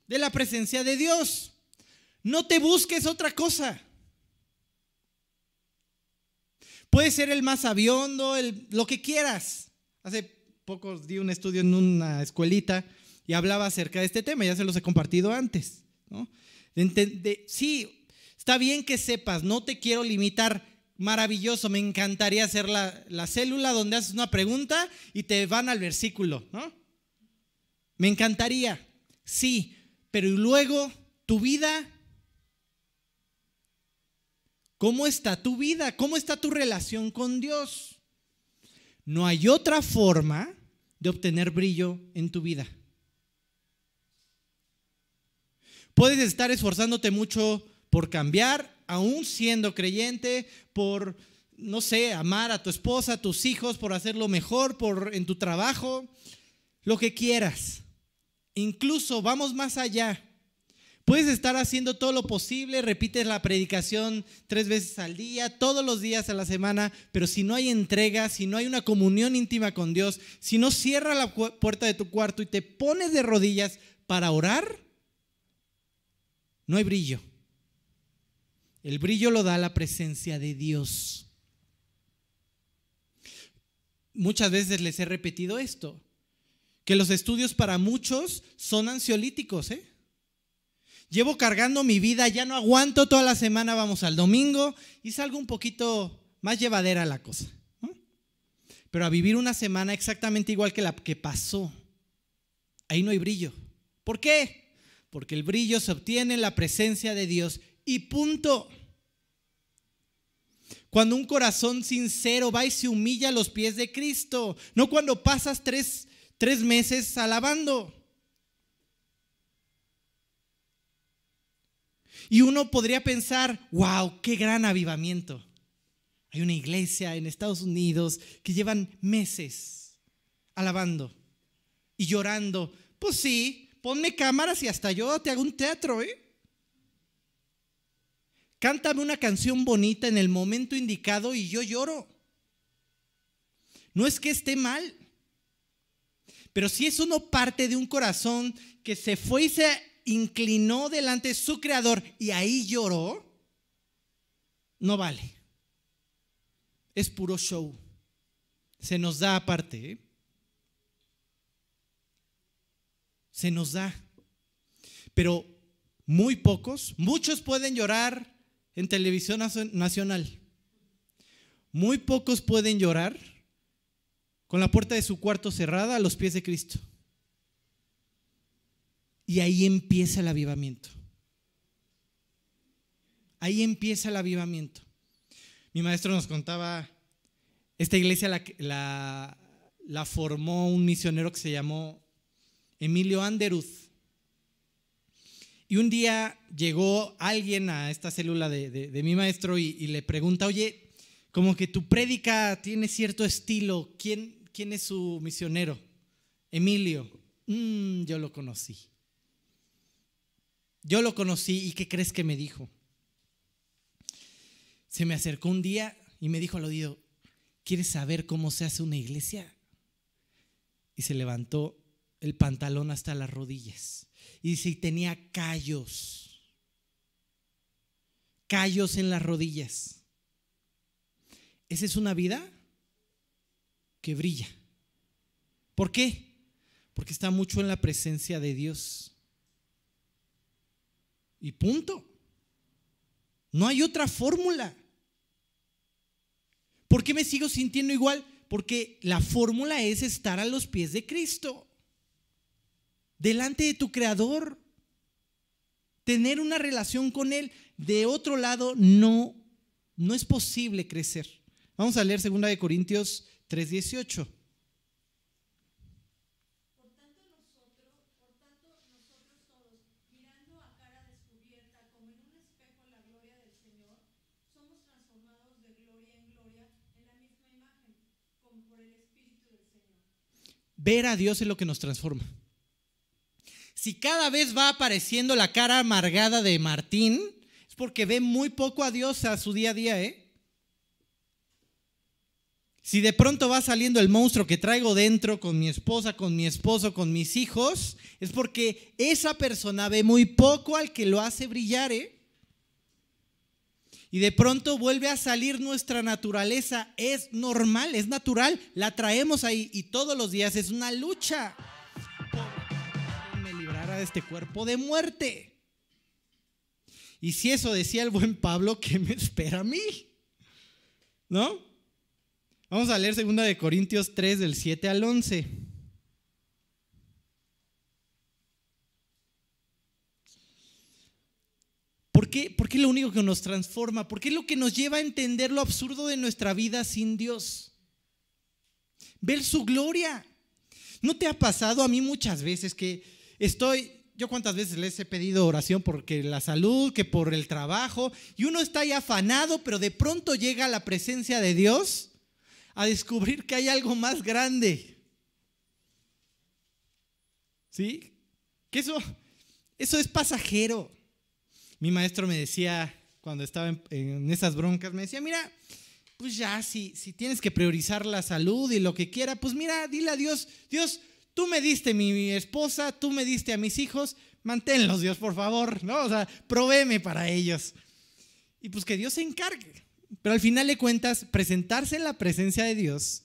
A: De la presencia de Dios. No te busques otra cosa. Puede ser el más aviondo, el, lo que quieras. Hace poco di un estudio en una escuelita y hablaba acerca de este tema, ya se los he compartido antes. ¿no? Sí, está bien que sepas, no te quiero limitar, maravilloso, me encantaría hacer la, la célula donde haces una pregunta y te van al versículo, ¿no? Me encantaría, sí, pero ¿y luego tu vida? ¿Cómo está tu vida? ¿Cómo está tu relación con Dios? No hay otra forma de obtener brillo en tu vida. Puedes estar esforzándote mucho por cambiar, aún siendo creyente, por, no sé, amar a tu esposa, a tus hijos, por hacerlo mejor, por en tu trabajo, lo que quieras. Incluso vamos más allá. Puedes estar haciendo todo lo posible, repites la predicación tres veces al día, todos los días a la semana, pero si no hay entrega, si no hay una comunión íntima con Dios, si no cierra la puerta de tu cuarto y te pones de rodillas para orar, no hay brillo. El brillo lo da la presencia de Dios. Muchas veces les he repetido esto, que los estudios para muchos son ansiolíticos, ¿eh? Llevo cargando mi vida, ya no aguanto toda la semana, vamos al domingo y salgo un poquito más llevadera la cosa. Pero a vivir una semana exactamente igual que la que pasó, ahí no hay brillo. ¿Por qué? Porque el brillo se obtiene en la presencia de Dios y punto. Cuando un corazón sincero va y se humilla a los pies de Cristo, no cuando pasas tres, tres meses alabando. Y uno podría pensar, wow, qué gran avivamiento. Hay una iglesia en Estados Unidos que llevan meses alabando y llorando. Pues sí, ponme cámaras y hasta yo te hago un teatro, ¿eh? Cántame una canción bonita en el momento indicado y yo lloro. No es que esté mal, pero si eso no parte de un corazón que se fue y se inclinó delante de su creador y ahí lloró, no vale. Es puro show. Se nos da aparte. ¿eh? Se nos da. Pero muy pocos, muchos pueden llorar en televisión nacional. Muy pocos pueden llorar con la puerta de su cuarto cerrada a los pies de Cristo. Y ahí empieza el avivamiento. Ahí empieza el avivamiento. Mi maestro nos contaba, esta iglesia la, formó un misionero que se llamó Emilio Anderuz. Y un día llegó alguien a esta célula de, mi maestro y, le pregunta, oye, como que tu prédica tiene cierto estilo, ¿quién, quién es su misionero? Emilio, mm, yo lo conocí. Yo lo conocí y ¿qué crees que me dijo? Se me acercó un día y me dijo al oído, ¿quieres saber cómo se hace una iglesia? Y se levantó el pantalón hasta las rodillas. Y y tenía callos, callos en las rodillas. Esa es una vida que brilla. ¿Por qué? Porque está mucho en la presencia de Dios. Y punto. No hay otra fórmula. ¿Por qué me sigo sintiendo igual? Porque la fórmula es estar a los pies de Cristo, delante de tu Creador, tener una relación con Él. De otro lado, no, no es posible crecer. Vamos a leer 2 Corintios 3:18. Ver a Dios es lo que nos transforma. Si cada vez va apareciendo la cara amargada de Martín, es porque ve muy poco a Dios a su día a día, ¿eh? Si de pronto va saliendo el monstruo que traigo dentro con mi esposa, con mi esposo, con mis hijos, es porque esa persona ve muy poco al que lo hace brillar, ¿eh? y de pronto vuelve a salir nuestra naturaleza. Es normal, es natural, la traemos ahí y todos los días es una lucha. De este cuerpo de muerte. Y si eso decía el buen Pablo, ¿qué me espera a mí? ¿No? Vamos a leer 2 de Corintios 3 del 7 al 11. ¿Por qué? Porque es lo único que nos transforma, porque es lo que nos lleva a entender lo absurdo de nuestra vida sin Dios. Ver su gloria. ¿No te ha pasado a mí muchas veces que estoy, yo cuántas veces les he pedido oración porque la salud, que por el trabajo, y uno está ahí afanado, pero de pronto llega a la presencia de Dios a descubrir que hay algo más grande. ¿Sí? Que eso Eso es pasajero. Mi maestro me decía, cuando estaba en, en esas broncas, me decía, mira, pues ya, si, si tienes que priorizar la salud y lo que quiera, pues mira, dile a Dios, Dios, tú me diste mi, esposa, tú me diste a mis hijos, manténlos, Dios, por favor, ¿no? O sea, provéeme para ellos. Y pues que Dios se encargue. Pero al final de cuentas, presentarse en la presencia de Dios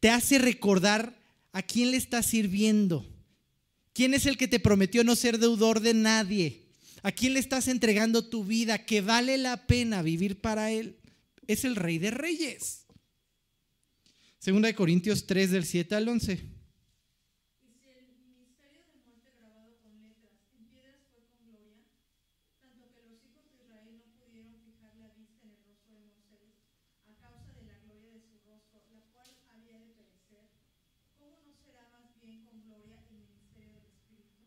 A: te hace recordar a quién le estás sirviendo. ¿Quién es el que te prometió no ser deudor de nadie? ¿A quién le estás entregando tu vida que vale la pena vivir para Él? Es el Rey de Reyes. Segunda de Corintios 3 del 7 al 11.
B: Y si el ministerio de muerte grabado con letras en piedras fue con gloria, tanto que los hijos de Israel no pudieron fijar la vista en el rostro de Moisés a causa de la gloria de su rostro, la cual había de perecer, ¿cómo no será más bien con gloria el ministerio del Espíritu?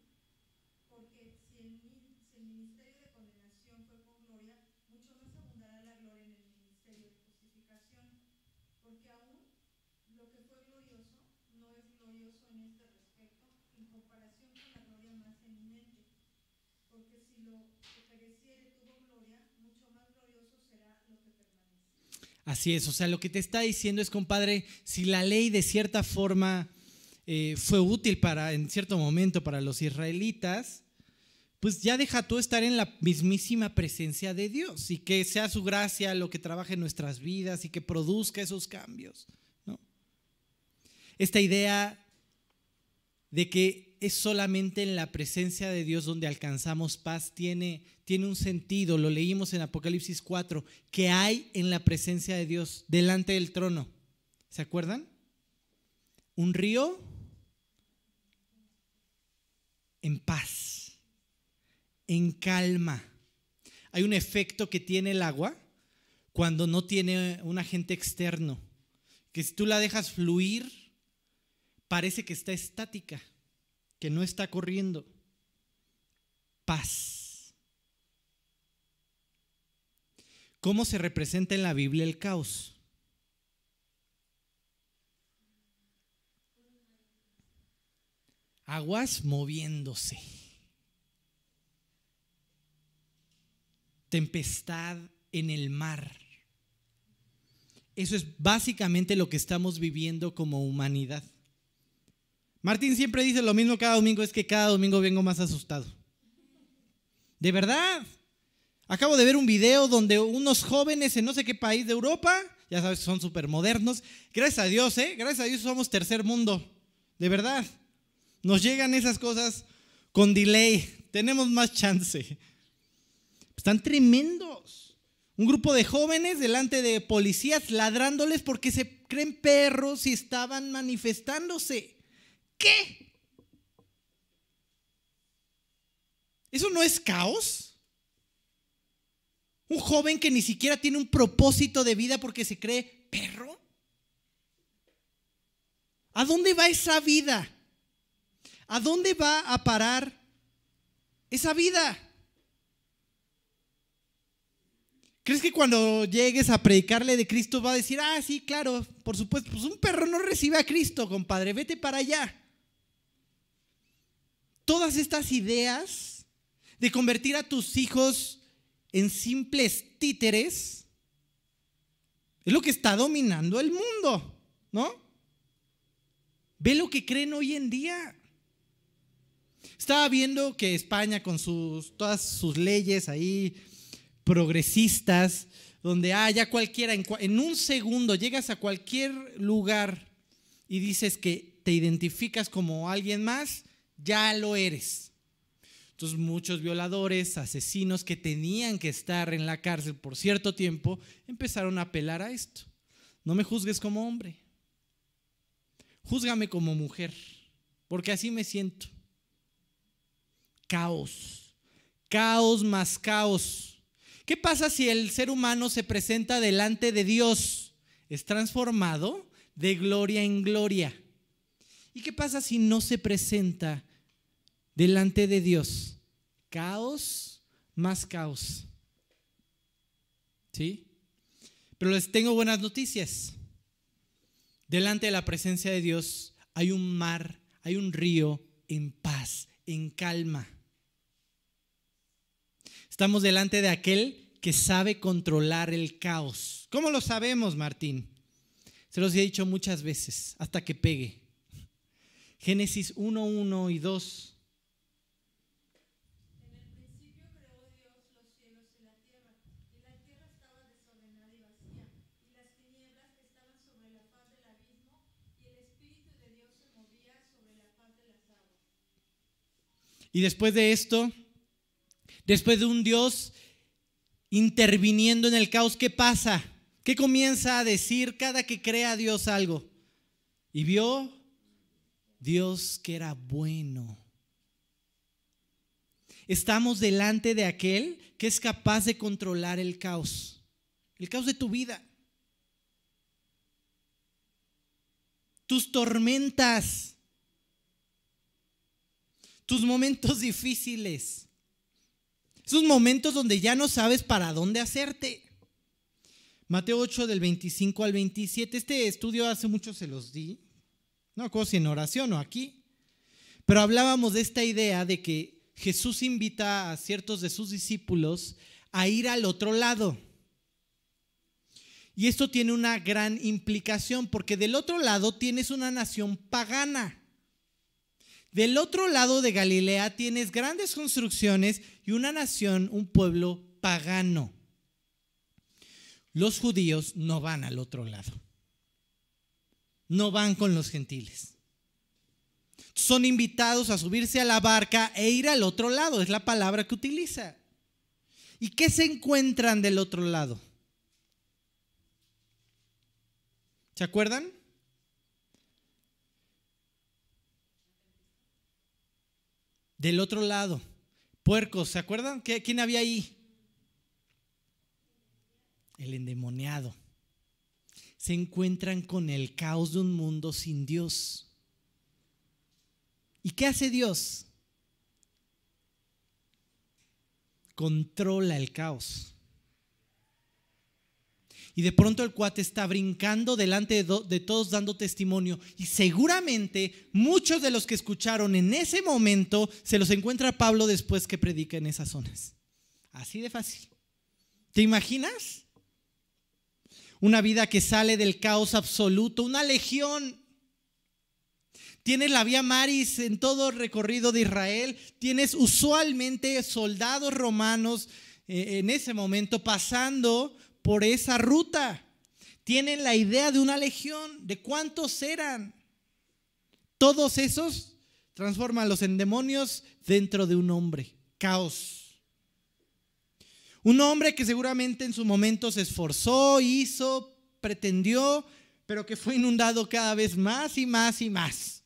B: Porque si el, mi- si el ministerio de condenación fue con gloria, mucho más abundará la gloria en el ministerio de justificación. Porque aún lo que fue glorioso no es glorioso en este respecto en comparación con la gloria más eminente. Porque si lo que pereciere tuvo gloria, mucho más glorioso será lo que permanece.
A: Así es, o sea, lo que te está diciendo es, compadre, si la ley de cierta forma eh, fue útil para, en cierto momento para los israelitas, pues ya deja tú estar en la mismísima presencia de Dios y que sea su gracia lo que trabaje en nuestras vidas y que produzca esos cambios. ¿no? Esta idea de que es solamente en la presencia de Dios donde alcanzamos paz tiene, tiene un sentido, lo leímos en Apocalipsis 4, que hay en la presencia de Dios delante del trono. ¿Se acuerdan? Un río en paz, en calma. Hay un efecto que tiene el agua cuando no tiene un agente externo, que si tú la dejas fluir, parece que está estática, que no está corriendo. Paz. ¿Cómo se representa en la Biblia el caos? Aguas moviéndose. Tempestad en el mar. Eso es básicamente lo que estamos viviendo como humanidad. Martín siempre dice lo mismo cada domingo, es que cada domingo vengo más asustado. De verdad. Acabo de ver un video donde unos jóvenes en no sé qué país de Europa, ya sabes, son súper modernos. Gracias a Dios, ¿eh? Gracias a Dios somos tercer mundo. De verdad. Nos llegan esas cosas con delay. Tenemos más chance. Están tremendos. Un grupo de jóvenes delante de policías ladrándoles porque se creen perros y estaban manifestándose. ¿Qué? ¿Eso no es caos? Un joven que ni siquiera tiene un propósito de vida porque se cree perro. ¿A dónde va esa vida? ¿A dónde va a parar esa vida? ¿Crees que cuando llegues a predicarle de Cristo va a decir, ah, sí, claro, por supuesto, pues un perro no recibe a Cristo, compadre, vete para allá? Todas estas ideas de convertir a tus hijos en simples títeres es lo que está dominando el mundo, ¿no? Ve lo que creen hoy en día. Estaba viendo que España con sus, todas sus leyes ahí progresistas, donde ah, ya cualquiera, en, cua- en un segundo llegas a cualquier lugar y dices que te identificas como alguien más, ya lo eres. Entonces muchos violadores, asesinos que tenían que estar en la cárcel por cierto tiempo, empezaron a apelar a esto. No me juzgues como hombre, júzgame como mujer, porque así me siento. Caos, caos más caos. ¿Qué pasa si el ser humano se presenta delante de Dios? Es transformado de gloria en gloria. ¿Y qué pasa si no se presenta delante de Dios? Caos más caos. ¿Sí? Pero les tengo buenas noticias. Delante de la presencia de Dios hay un mar, hay un río en paz, en calma. Estamos delante de aquel que sabe controlar el caos. ¿Cómo lo sabemos, Martín? Se los he dicho muchas veces, hasta que pegue. Génesis 1, 1 y 2.
B: En el principio creó Dios los cielos y la tierra, y la tierra estaba desordenada y vacía, y las tinieblas estaban sobre la faz del abismo, y el Espíritu de Dios se movía sobre la faz de las aguas.
A: Y después de esto, después de un Dios interviniendo en el caos, ¿qué pasa? ¿Qué comienza a decir cada que crea Dios algo? Y vio Dios que era bueno. Estamos delante de aquel que es capaz de controlar el caos, el caos de tu vida. Tus tormentas, tus momentos difíciles, esos momentos donde ya no sabes para dónde hacerte. Mateo 8 del 25 al 27, este estudio hace mucho se los di, no recuerdo si en oración o aquí, pero hablábamos de esta idea de que Jesús invita a ciertos de sus discípulos a ir al otro lado. Y esto tiene una gran implicación porque del otro lado tienes una nación pagana. Del otro lado de Galilea tienes grandes construcciones y una nación, un pueblo pagano. Los judíos no van al otro lado. No van con los gentiles. Son invitados a subirse a la barca e ir al otro lado, es la palabra que utiliza. ¿Y qué se encuentran del otro lado? ¿Se acuerdan? Del otro lado, puercos, ¿se acuerdan? ¿Qué- ¿Quién había ahí? El endemoniado. Se encuentran con el caos de un mundo sin Dios. ¿Y qué hace Dios? Controla el caos. Y de pronto el cuate está brincando delante de, do- de todos dando testimonio. Y seguramente muchos de los que escucharon en ese momento se los encuentra Pablo después que predica en esas zonas. Así de fácil. ¿Te imaginas? Una vida que sale del caos absoluto, una legión. Tienes la vía Maris en todo el recorrido de Israel. Tienes usualmente soldados romanos eh, en ese momento pasando por esa ruta. Tienen la idea de una legión, de cuántos eran. Todos esos transforman en demonios dentro de un hombre. Caos. Un hombre que seguramente en su momento se esforzó, hizo, pretendió, pero que fue inundado cada vez más y más y más,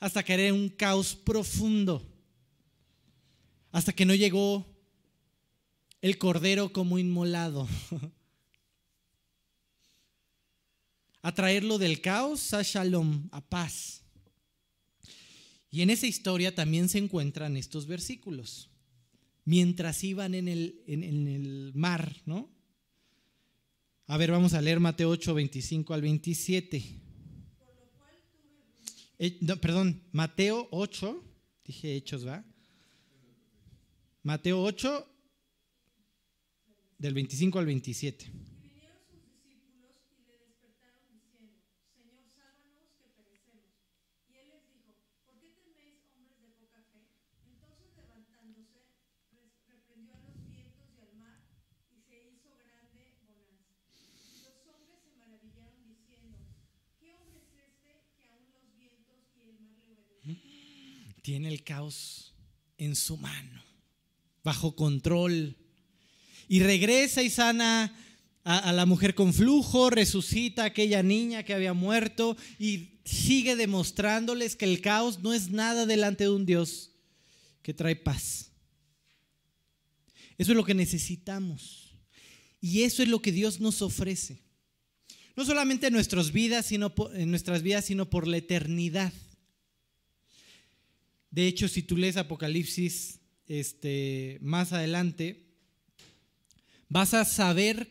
A: hasta caer en un caos profundo, hasta que no llegó el cordero como inmolado, a traerlo del caos a shalom, a paz. Y en esa historia también se encuentran estos versículos mientras iban en el, en, el mar, ¿no? A ver, vamos a leer Mateo 8, 25 al 27. Eh, perdón, Mateo 8, dije hechos, ¿va? Mateo 8, del 25 al 27.
B: Y vinieron sus discípulos y le despertaron diciendo, Señor, sálvanos que perecemos. Y él les dijo, ¿por qué teméis hombres de poca fe? Entonces levantándose, res- reprendió a los vientos y al mar, y se hizo grande bonanza. Y los hombres se maravillaron diciendo, ¿qué hombre es este que aún los vientos y el mar le obedecen?
A: Tiene el caos en su mano, bajo control. Y regresa y sana a, la mujer con flujo, resucita a aquella niña que había muerto y sigue demostrándoles que el caos no es nada delante de un Dios que trae paz. Eso es lo que necesitamos. Y eso es lo que Dios nos ofrece. No solamente en vidas, sino en nuestras vidas, sino por la eternidad. De hecho, si tú lees Apocalipsis este, más adelante, vas a saber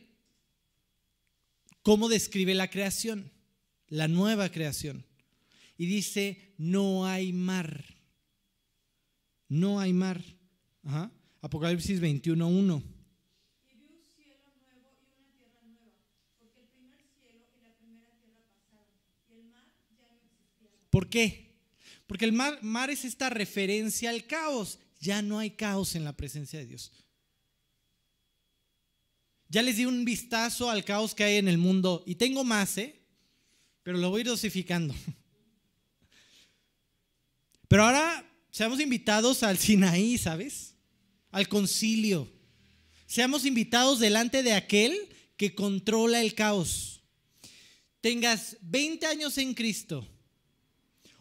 A: cómo describe la creación, la nueva creación. Y dice, no hay mar. No hay mar. Ajá. Apocalipsis 21.1.
B: Y vi un cielo nuevo y una tierra nueva, porque el primer cielo y la primera tierra pasaron, y el mar ya no existía. más.
A: ¿Por qué? Porque el mar, es esta referencia al caos. Ya no hay caos en la presencia de Dios. Ya les di un vistazo al caos que hay en el mundo y tengo más, ¿eh? Pero lo voy dosificando. Pero ahora seamos invitados al Sinaí, ¿sabes? Al concilio. Seamos invitados delante de aquel que controla el caos. Tengas 20 años en Cristo.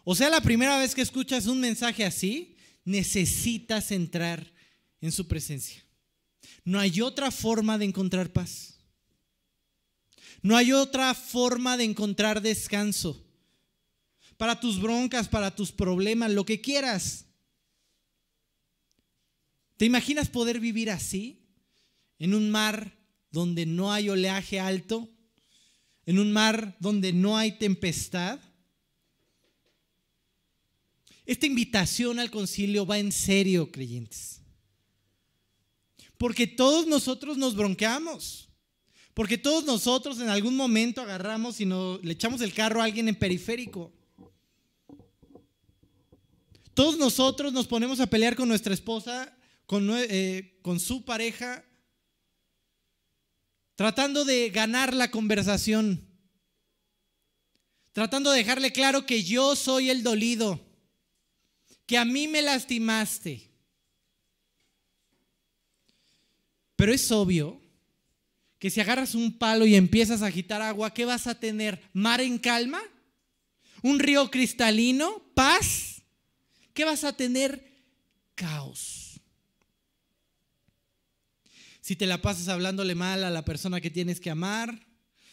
A: O sea, la primera vez que escuchas un mensaje así, necesitas entrar en su presencia. No hay otra forma de encontrar paz. No hay otra forma de encontrar descanso. Para tus broncas, para tus problemas, lo que quieras. ¿Te imaginas poder vivir así? En un mar donde no hay oleaje alto, en un mar donde no hay tempestad. Esta invitación al concilio va en serio, creyentes. Porque todos nosotros nos bronqueamos. Porque todos nosotros en algún momento agarramos y nos, le echamos el carro a alguien en periférico. Todos nosotros nos ponemos a pelear con nuestra esposa, con, eh, con su pareja, tratando de ganar la conversación, tratando de dejarle claro que yo soy el dolido, que a mí me lastimaste. Pero es obvio que si agarras un palo y empiezas a agitar agua, ¿qué vas a tener? ¿Mar en calma? ¿Un río cristalino? ¿Paz? ¿Qué vas a tener? Caos. Si te la pasas hablándole mal a la persona que tienes que amar,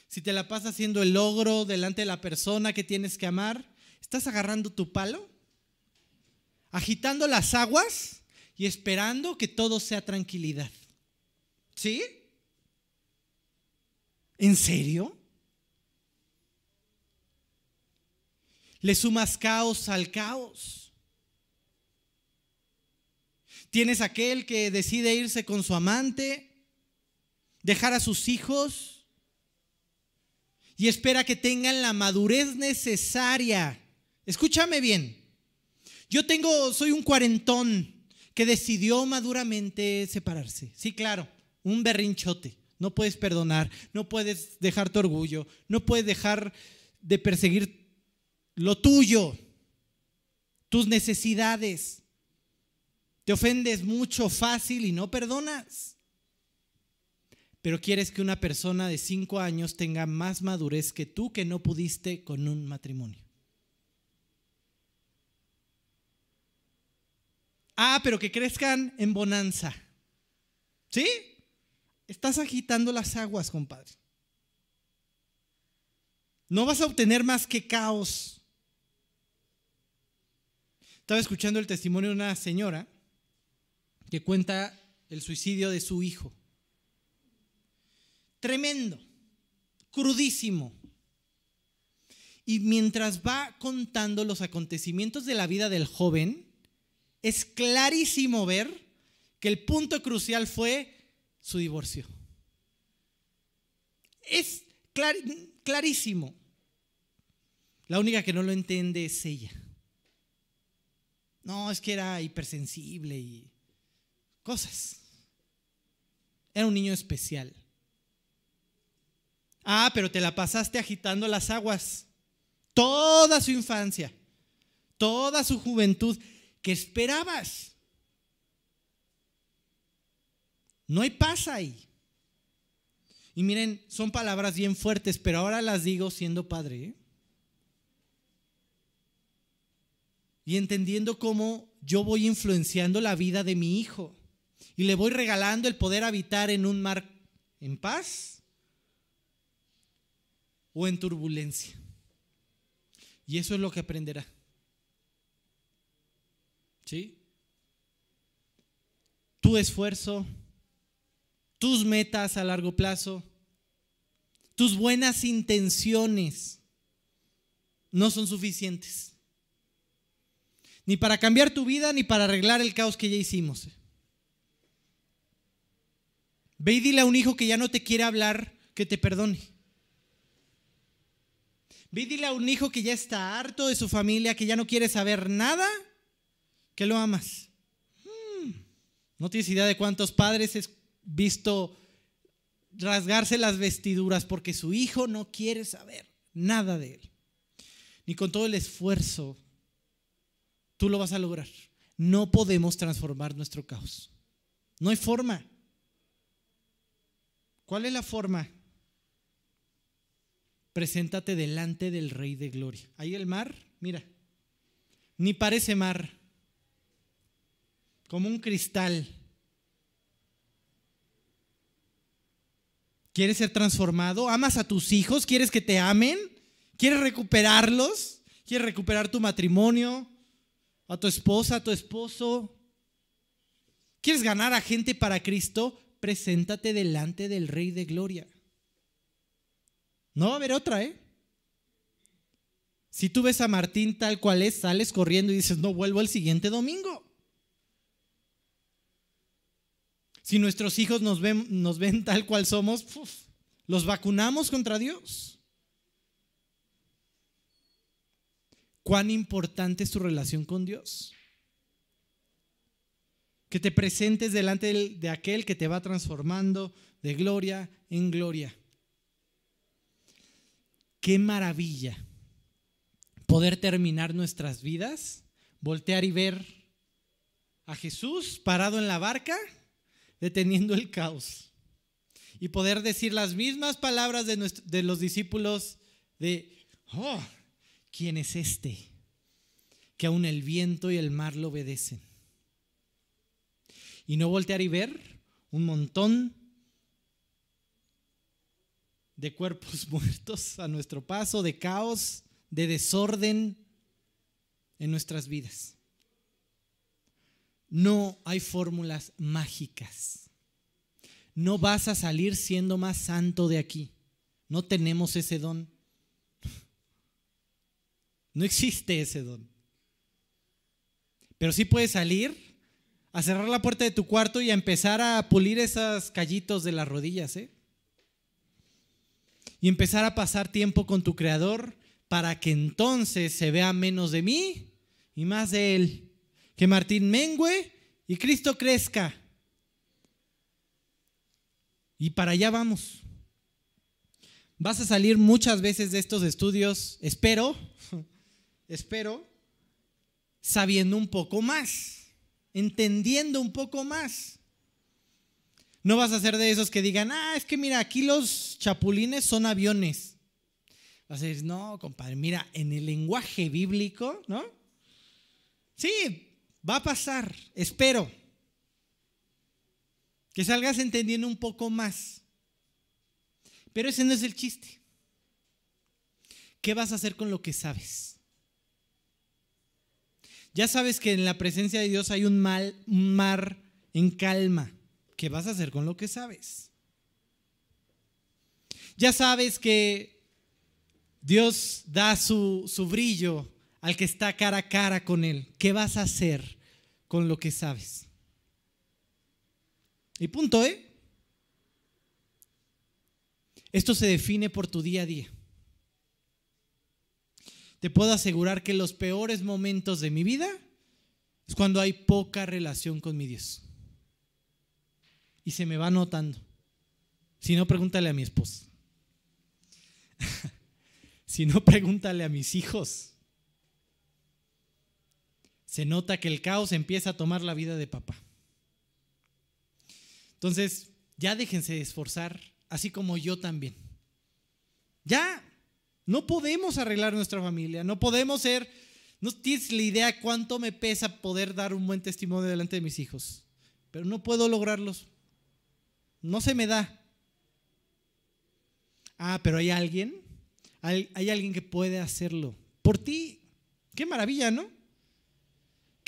A: si te la pasas haciendo el logro delante de la persona que tienes que amar, ¿estás agarrando tu palo? Agitando las aguas y esperando que todo sea tranquilidad. ¿Sí? ¿En serio? Le sumas caos al caos. Tienes aquel que decide irse con su amante, dejar a sus hijos y espera que tengan la madurez necesaria. Escúchame bien. Yo tengo, soy un cuarentón que decidió maduramente separarse. Sí, claro, un berrinchote. No puedes perdonar, no puedes dejar tu orgullo, no puedes dejar de perseguir lo tuyo, tus necesidades. Te ofendes mucho, fácil y no perdonas. Pero quieres que una persona de cinco años tenga más madurez que tú que no pudiste con un matrimonio. Ah, pero que crezcan en bonanza. ¿Sí? Estás agitando las aguas, compadre. No vas a obtener más que caos. Estaba escuchando el testimonio de una señora que cuenta el suicidio de su hijo. Tremendo, crudísimo. Y mientras va contando los acontecimientos de la vida del joven, es clarísimo ver que el punto crucial fue su divorcio. Es clar- clarísimo. La única que no lo entiende es ella. No, es que era hipersensible y cosas. Era un niño especial. Ah, pero te la pasaste agitando las aguas. Toda su infancia, toda su juventud. ¿Qué esperabas? No hay paz ahí. Y miren, son palabras bien fuertes, pero ahora las digo siendo padre. ¿eh? Y entendiendo cómo yo voy influenciando la vida de mi hijo. Y le voy regalando el poder habitar en un mar en paz o en turbulencia. Y eso es lo que aprenderá. ¿Sí? Tu esfuerzo, tus metas a largo plazo, tus buenas intenciones no son suficientes. Ni para cambiar tu vida, ni para arreglar el caos que ya hicimos. Ve y dile a un hijo que ya no te quiere hablar que te perdone. Ve y dile a un hijo que ya está harto de su familia, que ya no quiere saber nada, que lo amas. Hmm. No tienes idea de cuántos padres he visto rasgarse las vestiduras porque su hijo no quiere saber nada de él. Ni con todo el esfuerzo tú lo vas a lograr. No podemos transformar nuestro caos. No hay forma. ¿Cuál es la forma? Preséntate delante del Rey de Gloria. Ahí el mar, mira, ni parece mar, como un cristal. ¿Quieres ser transformado? ¿Amas a tus hijos? ¿Quieres que te amen? ¿Quieres recuperarlos? ¿Quieres recuperar tu matrimonio? ¿A tu esposa? ¿A tu esposo? ¿Quieres ganar a gente para Cristo? Preséntate delante del Rey de Gloria. No va a haber otra, ¿eh? Si tú ves a Martín tal cual es, sales corriendo y dices, no vuelvo el siguiente domingo. Si nuestros hijos nos ven, nos ven tal cual somos, los vacunamos contra Dios. ¿Cuán importante es tu relación con Dios? Que te presentes delante de aquel que te va transformando de gloria en gloria. Qué maravilla poder terminar nuestras vidas, voltear y ver a Jesús parado en la barca, deteniendo el caos. Y poder decir las mismas palabras de, los discípulos de, oh, ¿quién es este? Que aún el viento y el mar lo obedecen. Y no voltear y ver un montón de cuerpos muertos a nuestro paso, de caos, de desorden en nuestras vidas. No hay fórmulas mágicas. No vas a salir siendo más santo de aquí. No tenemos ese don. No existe ese don. Pero sí puedes salir a cerrar la puerta de tu cuarto y a empezar a pulir esos callitos de las rodillas, ¿eh? y empezar a pasar tiempo con tu Creador para que entonces se vea menos de mí y más de Él. Que Martín mengue y Cristo crezca. Y para allá vamos. Vas a salir muchas veces de estos estudios, espero, espero, sabiendo un poco más, entendiendo un poco más. No vas a ser de esos que digan, ah, es que mira, aquí los chapulines son aviones. Vas a decir, no, compadre, mira, en el lenguaje bíblico, ¿no? Sí, va a pasar, espero. Que salgas entendiendo un poco más. Pero ese no es el chiste. ¿Qué vas a hacer con lo que sabes? Ya sabes que en la presencia de Dios hay un, mal, mar en calma. ¿qué vas a hacer con lo que sabes? Ya sabes que Dios da su, su brillo al que está cara a cara con Él. ¿Qué vas a hacer con lo que sabes? Y punto, ¿eh? Esto se define por tu día a día. Te puedo asegurar que los peores momentos de mi vida es cuando hay poca relación con mi Dios y se me va notando. Si no, pregúntale a mi esposa. si no, pregúntale a mis hijos. Se nota que el caos empieza a tomar la vida de papá. Entonces, ya déjense de esforzar, así como yo también. Ya, no podemos arreglar nuestra familia, no podemos ser, no tienes la idea cuánto me pesa poder dar un buen testimonio delante de mis hijos, pero no puedo lograrlos no se me da. Ah, pero hay alguien, hay, alguien que puede hacerlo por ti. Qué maravilla, ¿no?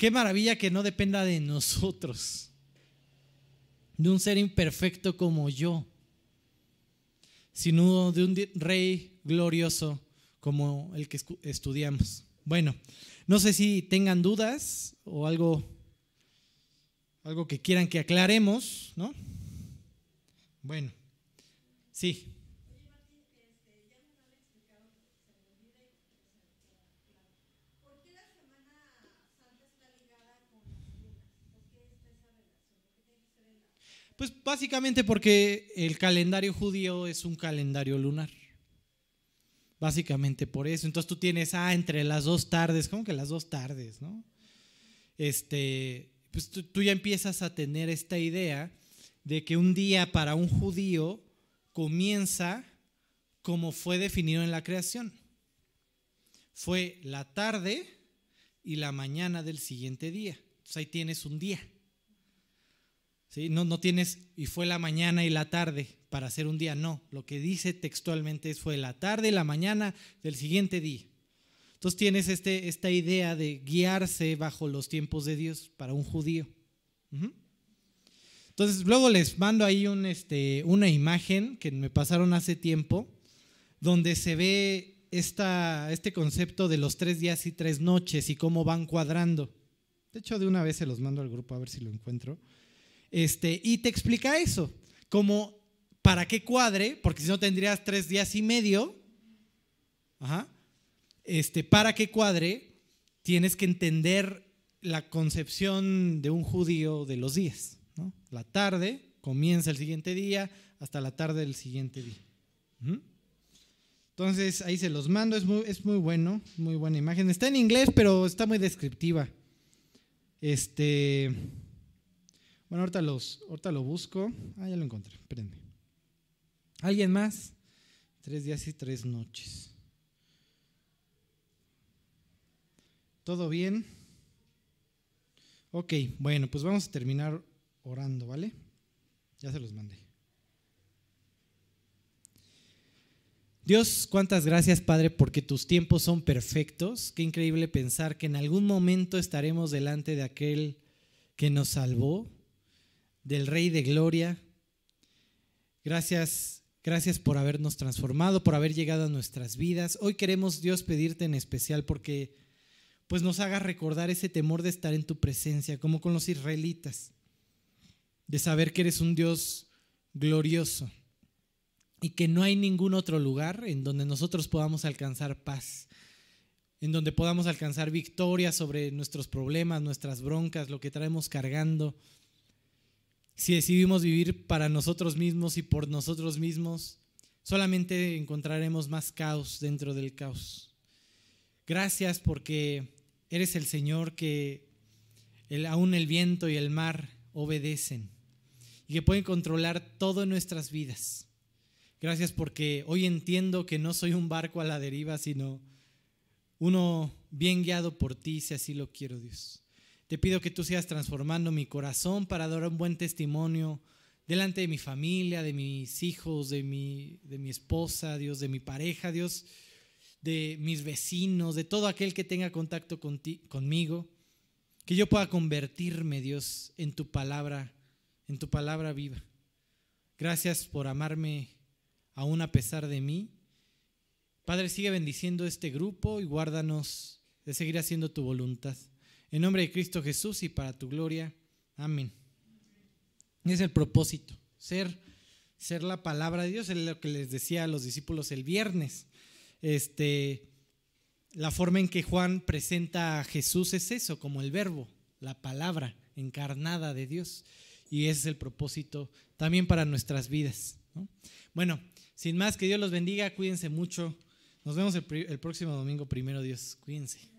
A: Qué maravilla que no dependa de nosotros, de un ser imperfecto como yo, sino de un rey glorioso como el que estudiamos. Bueno, no sé si tengan dudas o algo, algo que quieran que aclaremos, ¿no? Bueno, sí.
B: Oye, Martín, este, ya me lo han explicado, pero se me olvida y quisiera saber claro. ¿Por qué la Semana Santa está ligada con las lunas? ¿Por qué está esa relación? ¿Por qué tiene que ser en la
A: Pues básicamente porque el calendario judío es un calendario lunar. Básicamente por eso. Entonces tú tienes, ah, entre las dos tardes, ¿cómo que las dos tardes, no? Este, pues tú, tú ya empiezas a tener esta idea de que un día para un judío comienza como fue definido en la creación. Fue la tarde y la mañana del siguiente día. Entonces ahí tienes un día. No, tienes, y fue la mañana y la tarde para hacer un día, no. Lo que dice textualmente es fue la tarde y la mañana del siguiente día. Entonces tienes este, esta idea de guiarse bajo los tiempos de Dios para un judío. Entonces luego les mando ahí un, este, una imagen que me pasaron hace tiempo, donde se ve esta, este concepto de los tres días y tres noches y cómo van cuadrando. De hecho, de una vez se los mando al grupo a ver si lo encuentro. Este, y te explica eso, como para qué cuadre, porque si no tendrías tres días y medio, ajá, este, para que cuadre, tienes que entender la concepción de un judío de los días. La tarde comienza el siguiente día hasta la tarde del siguiente día. Entonces ahí se los mando, es muy, es muy bueno, muy buena imagen. Está en inglés, pero está muy descriptiva. Este, bueno, ahorita, los, ahorita lo busco. Ah, ya lo encontré, espérenme. ¿Alguien más? Tres días y tres noches. ¿Todo bien? Ok, bueno, pues vamos a terminar orando, ¿vale? Ya se los mandé. Dios, cuántas gracias, Padre, porque tus tiempos son perfectos. Qué increíble pensar que en algún momento estaremos delante de aquel que nos salvó, del Rey de Gloria. Gracias, gracias por habernos transformado, por haber llegado a nuestras vidas. Hoy queremos, Dios, pedirte en especial porque pues nos haga recordar ese temor de estar en tu presencia, como con los israelitas, de saber que eres un Dios glorioso y que no hay ningún otro lugar en donde nosotros podamos alcanzar paz, en donde podamos alcanzar victoria sobre nuestros problemas, nuestras broncas, lo que traemos cargando. Si decidimos vivir para nosotros mismos y por nosotros mismos, solamente encontraremos más caos dentro del caos. Gracias porque eres el Señor que aún el viento y el mar obedecen y que pueden controlar todo en nuestras vidas. Gracias porque hoy entiendo que no soy un barco a la deriva, sino uno bien guiado por ti, si así lo quiero, Dios. Te pido que tú sigas transformando mi corazón para dar un buen testimonio delante de mi familia, de mis hijos, de mi, de mi esposa, Dios, de mi pareja, Dios, de mis vecinos, de todo aquel que tenga contacto conti- conmigo. Que yo pueda convertirme, Dios, en tu palabra, en tu palabra viva. Gracias por amarme aún a pesar de mí. Padre, sigue bendiciendo este grupo y guárdanos de seguir haciendo tu voluntad. En nombre de Cristo Jesús y para tu gloria. Amén. Es el propósito, ser, ser la palabra de Dios, es lo que les decía a los discípulos el viernes. Este, la forma en que Juan presenta a Jesús es eso, como el verbo, la palabra encarnada de Dios. Y ese es el propósito también para nuestras vidas. ¿no? Bueno, sin más, que Dios los bendiga, cuídense mucho. Nos vemos el, el próximo domingo, primero Dios. Cuídense.